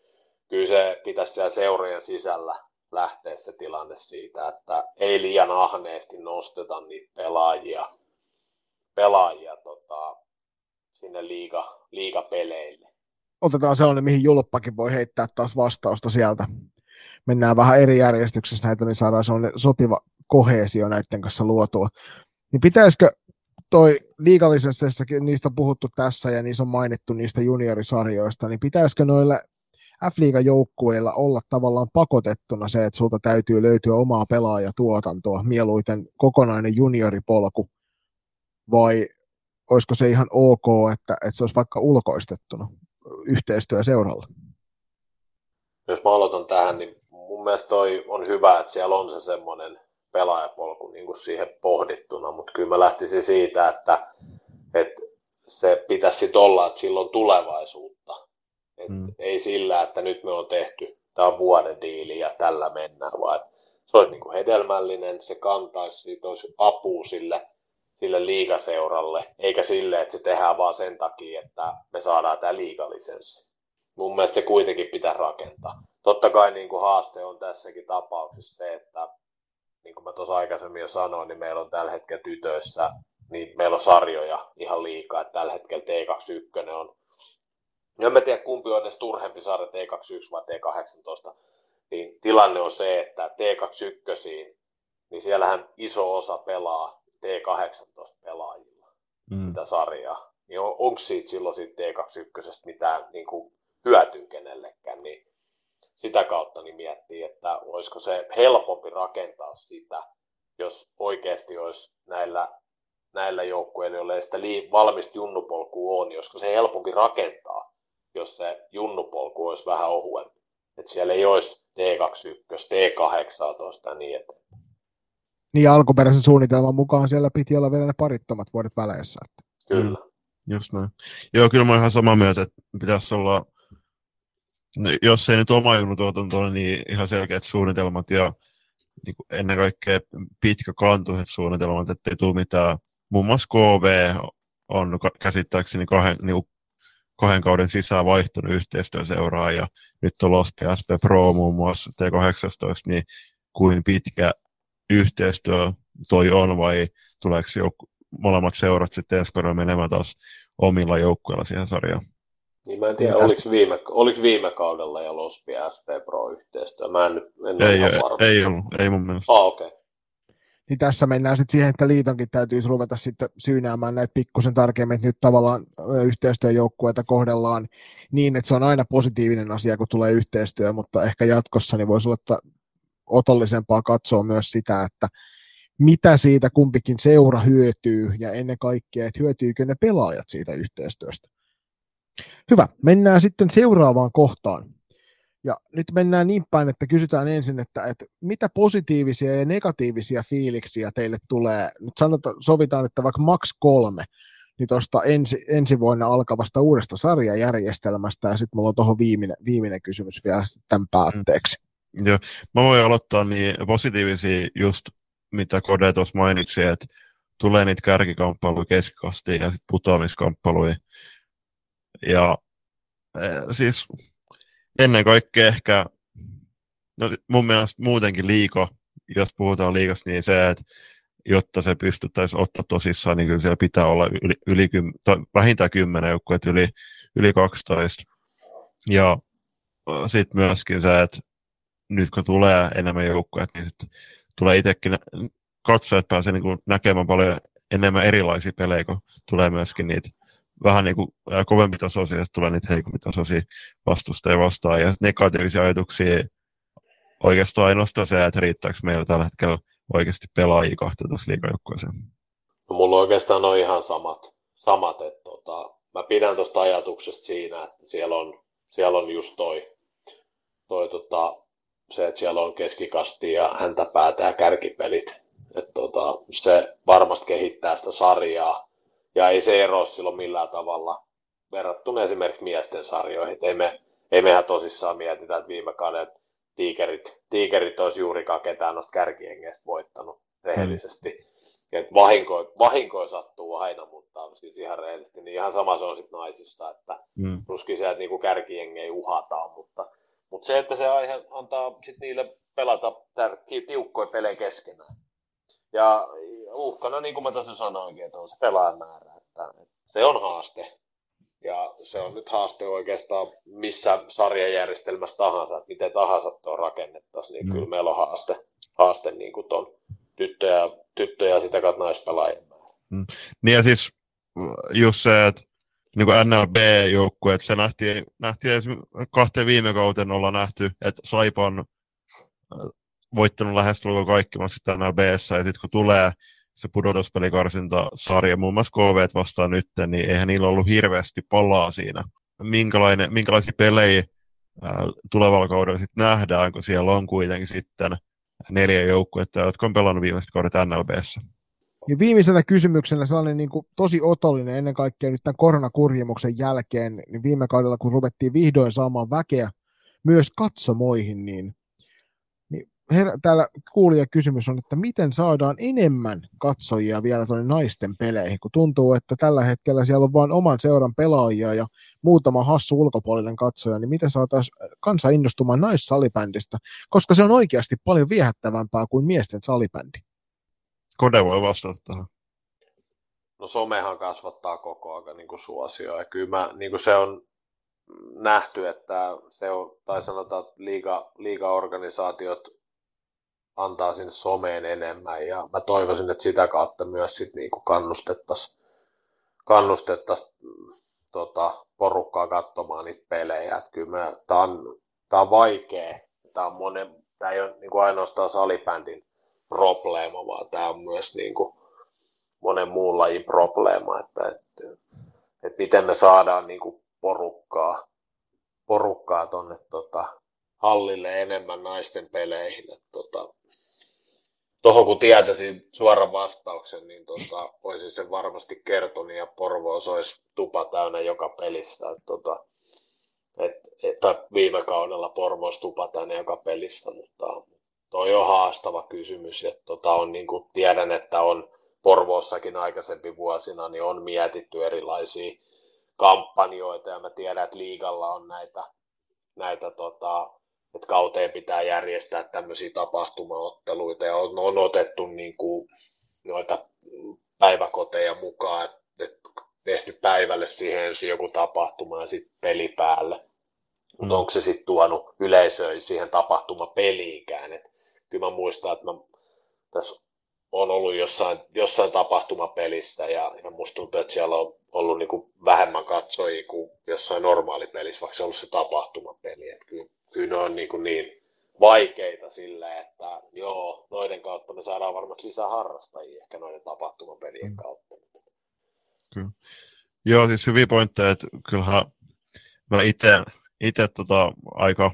kyllä se pitäisi siellä seurojen sisällä lähteä se tilanne siitä, että ei liian ahneesti nosteta niitä pelaajia, pelaajia tota, sinne liiga, liigapeleille. Otetaan sellainen, mihin Julppakin voi heittää taas vastausta sieltä. Mennään vähän eri järjestyksessä näitä, niin saadaan sellainen sopiva kohesio näiden kanssa luotua. Niin pitäisikö toi liigallisessakin, niistä on puhuttu tässä ja niissä on mainittu niistä juniorisarjoista, niin pitäisikö noille F-liigan joukkueilla olla tavallaan pakotettuna se, että sulta täytyy löytyä omaa pelaajatuotantoa, mieluiten kokonainen junioripolku, vai olisiko se ihan ok, että, että se olisi vaikka ulkoistettuna yhteistyö seuralla? Jos mä aloitan tähän, niin mun mielestä toi on hyvä, että siellä on se semmoinen pelaajapolku niin kuin siihen pohdittuna, mutta kyllä mä lähtisin siitä, että, että se pitäisi olla, että silloin tulevaisuutta et mm. Ei sillä, että nyt me on tehty, tämä on vuoden diili ja tällä mennään, vaan se olisi niin kuin hedelmällinen, se kantaisi, siitä olisi apu sille, sille liigaseuralle, eikä sille, että se tehdään vaan sen takia, että me saadaan tämä liigalisenssi. Mun mielestä se kuitenkin pitää rakentaa. Totta kai niin kuin haaste on tässäkin tapauksessa se, että niin kuin mä tuossa aikaisemmin jo sanoin, niin meillä on tällä hetkellä tytöissä, niin meillä on sarjoja ihan liikaa, että tällä hetkellä T21 on en mä tiedä kumpi on edes turhempi saada T21 vai T18, niin tilanne on se, että T21, niin siellähän iso osa pelaa T18 pelaajilla mm. sitä sarjaa. Niin on, onko siitä silloin siitä T21 mitään niin kuin hyötyä kenellekään, niin sitä kautta niin miettii, että olisiko se helpompi rakentaa sitä, jos oikeasti olisi näillä, näillä joukkueilla, joilla ei sitä lii, valmista junnupolkua on, niin olisiko se helpompi rakentaa, jos se junnupolku olisi vähän ohuempi. Että siellä ei olisi T21, T18 ja niin edelleen. Niin alkuperäisen suunnitelman mukaan siellä piti olla vielä ne parittomat vuodet väleissä. Että. Kyllä. Mm, just näin. Joo, kyllä mä oon ihan samaa mieltä, että pitäisi olla, no, jos ei nyt oma junnutuotanto, niin ihan selkeät suunnitelmat ja niin kuin ennen kaikkea pitkäkantoiset suunnitelmat, ettei tule mitään. Muun muassa KV on käsittääkseni kahden, niin kahden kauden sisään vaihtunut yhteistyöseuraa ja nyt on Lospe SP Pro muun muassa T18, niin kuin pitkä yhteistyö toi on vai tuleeko joku, molemmat seurat sitten ensi menemään taas omilla joukkueilla siihen sarjaan? Niin mä en tiedä, oliko viime, oliko viime kaudella ja Lospi SP Pro yhteistyö? Mä en nyt en ei, ei, ei ollut, ei mun mielestä. Ah, okei. Okay. Niin tässä mennään sitten siihen, että liitonkin täytyisi ruveta sitten syynäämään näitä pikkusen tarkemmin, että nyt tavallaan yhteistyöjoukkueita kohdellaan niin, että se on aina positiivinen asia, kun tulee yhteistyö, mutta ehkä jatkossa niin voisi olla otollisempaa katsoa myös sitä, että mitä siitä kumpikin seura hyötyy ja ennen kaikkea, että hyötyykö ne pelaajat siitä yhteistyöstä. Hyvä, mennään sitten seuraavaan kohtaan. Ja nyt mennään niin päin, että kysytään ensin, että, että mitä positiivisia ja negatiivisia fiiliksiä teille tulee. Nyt sanotaan, sovitaan, että vaikka max kolme, niin tuosta ensi, ensi vuonna alkavasta uudesta sarjajärjestelmästä, ja sitten mulla on tuohon viimeinen, viimeinen kysymys vielä tämän päätteeksi. Mm. Joo, mä voin aloittaa niin positiivisia just mitä Kode tuossa mainitsi, että tulee niitä kärkikamppailuja keskikastiin ja sitten putoamiskamppailuja. Ja e, siis ennen kaikkea ehkä, no mun mielestä muutenkin liiko, jos puhutaan liikasta, niin se, että jotta se pystyttäisiin ottaa tosissaan, niin kyllä siellä pitää olla yli, yli to, vähintään 10 joukkueet yli, yli 12. Ja sitten myöskin se, että nyt kun tulee enemmän joukkueet, niin sit tulee itsekin, katsojat pääsee niin näkemään paljon enemmän erilaisia pelejä, kun tulee myöskin niitä vähän niin kuin kovempi tasoisia, tulee niitä heikompi tasoisia vastustajia vastaan. Ja negatiivisia ajatuksia oikeastaan ainoastaan se, että riittääkö meillä tällä hetkellä oikeasti pelaajia 12 liikajoukkueeseen. No, mulla oikeastaan on ihan samat, samat että tota, mä pidän tuosta ajatuksesta siinä, että siellä on, siellä on just toi, toi tota, se, että siellä on keskikasti ja häntä päätä ja kärkipelit. että tota, se varmasti kehittää sitä sarjaa ja ei se ero silloin millään tavalla verrattuna esimerkiksi miesten sarjoihin. ei, me, ei mehän tosissaan mietitä, että viime kauden tiikerit, tiikerit olisi juurikaan ketään noista kärkiengeistä voittanut rehellisesti. Mm. Et vahinko, vahinkoja sattuu aina, mutta siis ihan rehellisesti, niin ihan sama se on sitten naisissa, että mm. tuskin sieltä niinku kärkiengejä uhataan, mutta mutta se, että se aihe antaa sit niille pelata tärkeä, tiukkoja pelejä keskenään. Ja uhkana, niin kuin mä tuossa sanoinkin, että on se pelaajan määrä. Että se on haaste. Ja se on nyt haaste oikeastaan missä sarjajärjestelmässä tahansa, että miten tahansa tuo rakennettaisiin, niin mm. kyllä meillä on haaste, haaste niin kuin tuon tyttöjä, tyttöjä ja sitä kautta naispelaajien määrä. Mm. Niin ja siis just se, että niin kuin NLB-joukkue, että se nähtiin, nähtiin kahteen viime kauten olla nähty, että Saipa on äh, voittanut lähestulkoon kaikki sitten NLBssä, ja sitten kun tulee se pudotuspelikarsinta sarja, muun muassa KV vastaan nyt, niin eihän niillä ollut hirveästi palaa siinä. Minkälainen, minkälaisia pelejä ää, tulevalla kaudella sitten nähdään, kun siellä on kuitenkin sitten neljä joukkuetta, jotka on pelannut viimeiset kaudet NLBssä. Ja viimeisenä kysymyksenä sellainen niin kuin tosi otollinen ennen kaikkea nyt tämän koronakurjimuksen jälkeen, niin viime kaudella kun ruvettiin vihdoin saamaan väkeä myös katsomoihin, niin her, täällä kuulija kysymys on, että miten saadaan enemmän katsojia vielä tuonne naisten peleihin, kun tuntuu, että tällä hetkellä siellä on vain oman seuran pelaajia ja muutama hassu ulkopuolinen katsoja, niin miten saataisiin kansa innostumaan naissalibändistä, koska se on oikeasti paljon viehättävämpää kuin miesten salibändi. Kode voi vastata tähän. No somehan kasvattaa koko ajan niin kuin suosio. Ja kyllä mä, niin kuin se on nähty, että se on, tai sanotaan, että liiga, liiga-organisaatiot antaa sinne someen enemmän ja mä toivoisin, että sitä kautta myös sit niinku kannustettaisiin kannustettais, tota, porukkaa katsomaan niitä pelejä. Että kyllä tämä on, tää on vaikea. Tämä on monen, tää ei ole niinku ainoastaan salibändin probleema, vaan tämä on myös niinku monen muun lajin probleema, että, että, että miten me saadaan niinku porukkaa, porukkaa tuonne tota, hallille enemmän naisten peleihin. Että, tota, tuohon kun tietäisin suoran vastauksen, niin tota, olisin sen varmasti kertonut ja Porvoos olisi tupa täynnä joka pelissä. Et, tota, et, et, viime kaudella Porvoos tupa täynnä joka pelissä, mutta toi on haastava kysymys. Ja tota, on, niin kuin tiedän, että on Porvoossakin aikaisempi vuosina niin on mietitty erilaisia kampanjoita ja mä tiedän, että liigalla on näitä, näitä tota, että kauteen pitää järjestää tämmöisiä tapahtumaotteluita ja on, on otettu niin kuin noita päiväkoteja mukaan, että tehty päivälle siihen ensin joku tapahtuma ja sitten peli päälle. Mutta mm. onko se sitten tuonut yleisöä siihen tapahtumapeliinkään? Et kyllä mä muistan, että mä tässä on ollut jossain, jossain tapahtumapelissä ja, ja musta tuntuu, että siellä on ollut niin kuin vähemmän katsojia kuin jossain normaalipelissä, vaikka se on ollut se tapahtumapeli. Et kyllä, kyllä ne on niin, kuin niin vaikeita sille, että joo, noiden kautta me saadaan varmasti lisää harrastajia ehkä noiden tapahtumapelien mm. kautta. Kyllä. Joo, siis hyviä pointteja, että kyllähän mä itse tota, aika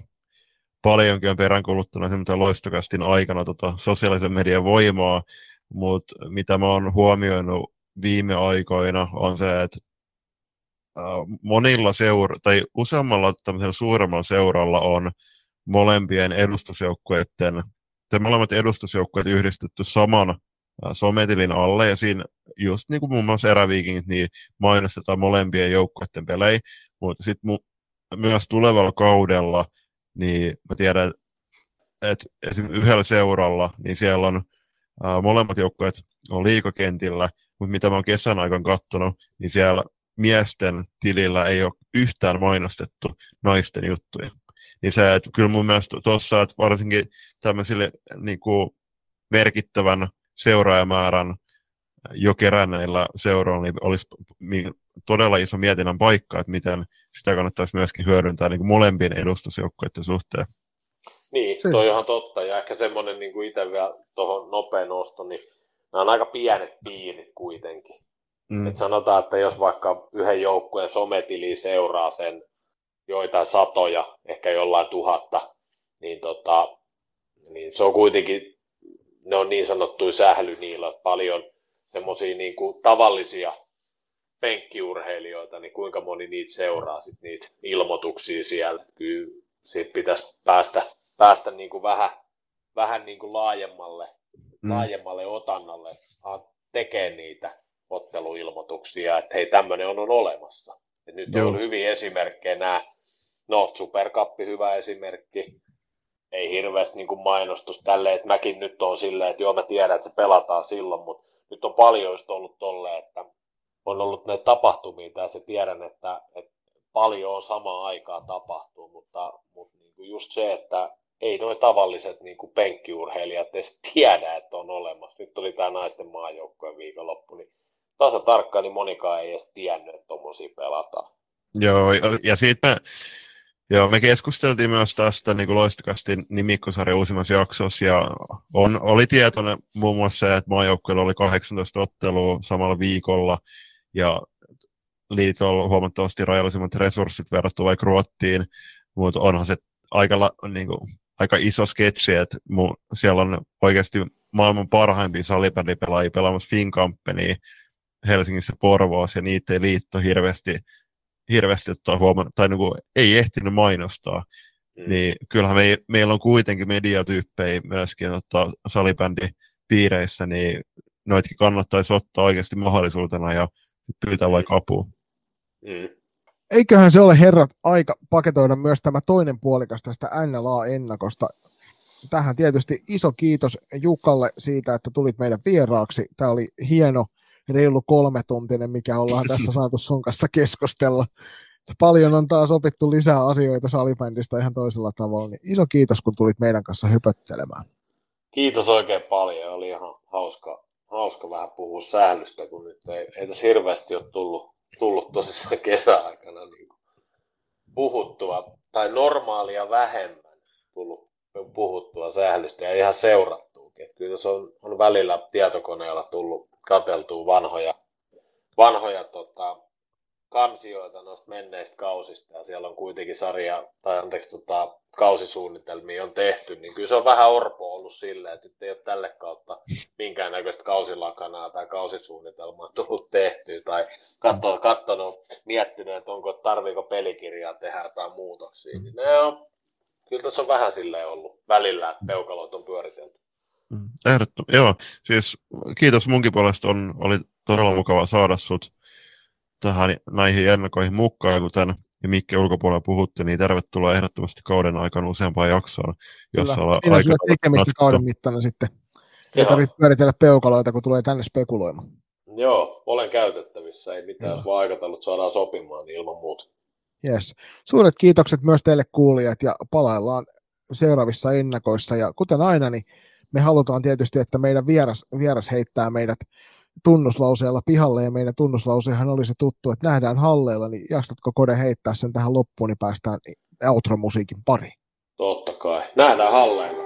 paljonkin on peräänkuluttanut semmoisen loistokästin aikana tota, sosiaalisen median voimaa, mutta mitä mä oon huomioinut viime aikoina on se, että monilla seura- tai useammalla tämmöisellä suuremmalla seuralla on molempien edustusjoukkueiden, tai molemmat edustusjoukkueet yhdistetty saman sometilin alle, ja siinä just niin kuin muun muassa eräviikingit, niin mainostetaan molempien joukkueiden pelejä, mutta sitten mu- myös tulevalla kaudella, niin mä tiedän, että esimerkiksi yhdellä seuralla, niin siellä on ää, molemmat joukkueet on liikakentillä, mutta mitä mä oon kesän aikana katsonut, niin siellä miesten tilillä ei ole yhtään mainostettu naisten juttuja. Niin se, että kyllä mun mielestä tuossa, että varsinkin tämmöisille niin kuin merkittävän seuraajamäärän jo keränneillä seuroilla niin olisi todella iso mietinnän paikka, että miten sitä kannattaisi myöskin hyödyntää niin kuin molempien edustusjoukkoiden suhteen. Niin, toi on ihan totta. Ja ehkä semmoinen niin kuin itse vielä tuohon nopea nosto, niin nämä on aika pienet piirit kuitenkin. Mm. Et sanotaan, että jos vaikka yhden joukkueen sometili seuraa sen joitain satoja, ehkä jollain tuhatta, niin, tota, niin se on kuitenkin, ne on niin sanottuja sählyniillä, paljon semmoisia niin kuin tavallisia penkkiurheilijoita, niin kuinka moni niitä seuraa sit niitä ilmoituksia siellä. Kyllä siitä pitäisi päästä, päästä niin kuin vähän, vähän niin kuin laajemmalle, mm. laajemmalle otannalle tekee niitä otteluilmoituksia, että hei tämmöinen on, on olemassa. Et nyt Joo. on hyvin esimerkkejä nämä, no Supercuppi hyvä esimerkki, ei hirveästi niin kuin mainostus tälle, että mäkin nyt on silleen, että joo mä tiedän, että se pelataan silloin, mutta nyt on paljon just ollut tolle, että on ollut näitä tapahtumia tässä tiedän, että, että paljon on samaan aikaan tapahtuu, mutta, mutta niin kuin just se, että ei noin tavalliset niin kuin penkkiurheilijat edes tiedä, että on olemassa. Nyt tuli tämä naisten maajoukkojen viikonloppu, niin tasa tarkkaan, niin monikaan ei edes tiennyt, että tuommoisia pelataan. Joo, ja siitä joo, me keskusteltiin myös tästä niin kuin loistokastin nimikkosarjan uusimmassa jaksossa, ja on, oli tietoinen muun muassa se, että maajoukkueella oli 18 ottelua samalla viikolla, ja liitolla huomattavasti rajallisemmat resurssit verrattuna vaikka Ruottiin, mutta onhan se aika, niin kuin, aika iso sketsi, että mu, siellä on oikeasti maailman parhaimpia salibändipelaajia pelaamassa Finkampenia Helsingissä Porvoos, ja niitä ei liitto hirveästi, hirveästi ottaa huomioon, tai niin kuin, ei ehtinyt mainostaa. Mm. Niin kyllähän me, meillä on kuitenkin mediatyyppejä myöskin ottaa salibändipiireissä, niin noitakin kannattaisi ottaa oikeasti mahdollisuutena ja pyytää mm. vaikka apua. Mm. Eiköhän se ole herrat aika paketoida myös tämä toinen puolikas tästä NLA-ennakosta. Tähän tietysti iso kiitos Jukalle siitä, että tulit meidän vieraaksi. Tämä oli hieno reilu kolme tuntinen, mikä ollaan tässä saatu sun kanssa keskustella. paljon on taas opittu lisää asioita salibändistä ihan toisella tavalla. Niin iso kiitos, kun tulit meidän kanssa hypöttelemään. Kiitos oikein paljon. Oli ihan hauska, hauska vähän puhua sählystä, kun nyt ei, ei tässä hirveästi ole tullut, tullut tosissaan kesäaikana niin puhuttua, tai normaalia vähemmän tullut puhuttua sählystä ja ihan seurattuukin. Kyllä tässä on, on välillä tietokoneella tullut kateltua vanhoja, vanhoja tota, kansioita noista menneistä kausista ja siellä on kuitenkin sarja, tai anteeksi, tota, kausisuunnitelmia on tehty, niin kyllä se on vähän orpo ollut silleen, että nyt ei ole tälle kautta minkäännäköistä kausilakanaa tai kausisuunnitelmaa tullut tehtyä tai katsonut, katsonut miettinyt, että onko tarviiko pelikirjaa tehdä jotain muutoksia. Niin ne on, kyllä tässä on vähän silleen ollut välillä, että peukaloit on pyöritelty. Mm, ehdottomasti, joo. Siis kiitos munkin puolesta, on, oli todella mukava saada sut tähän näihin ennakoihin mukaan, kuten ja Mikke ulkopuolella puhuttiin, niin tervetuloa ehdottomasti kauden aikana useampaan jaksoon, jossa Kyllä. Siinä aika tekemistä kauden mittana sitten. Ei tarvitse pyöritellä peukaloita, kun tulee tänne spekuloimaan. Joo, olen käytettävissä. Ei mitään, Joo. jos vaan aikataulut saadaan sopimaan, niin ilman muuta. Yes. Suuret kiitokset myös teille kuulijat ja palaillaan seuraavissa ennakoissa. Ja kuten aina, niin me halutaan tietysti, että meidän vieras, vieras heittää meidät tunnuslauseella pihalle, ja meidän tunnuslausehan oli se tuttu, että nähdään halleilla, niin jaksetko Kode heittää sen tähän loppuun, niin päästään outro-musiikin pariin. Totta kai. Nähdään halleilla.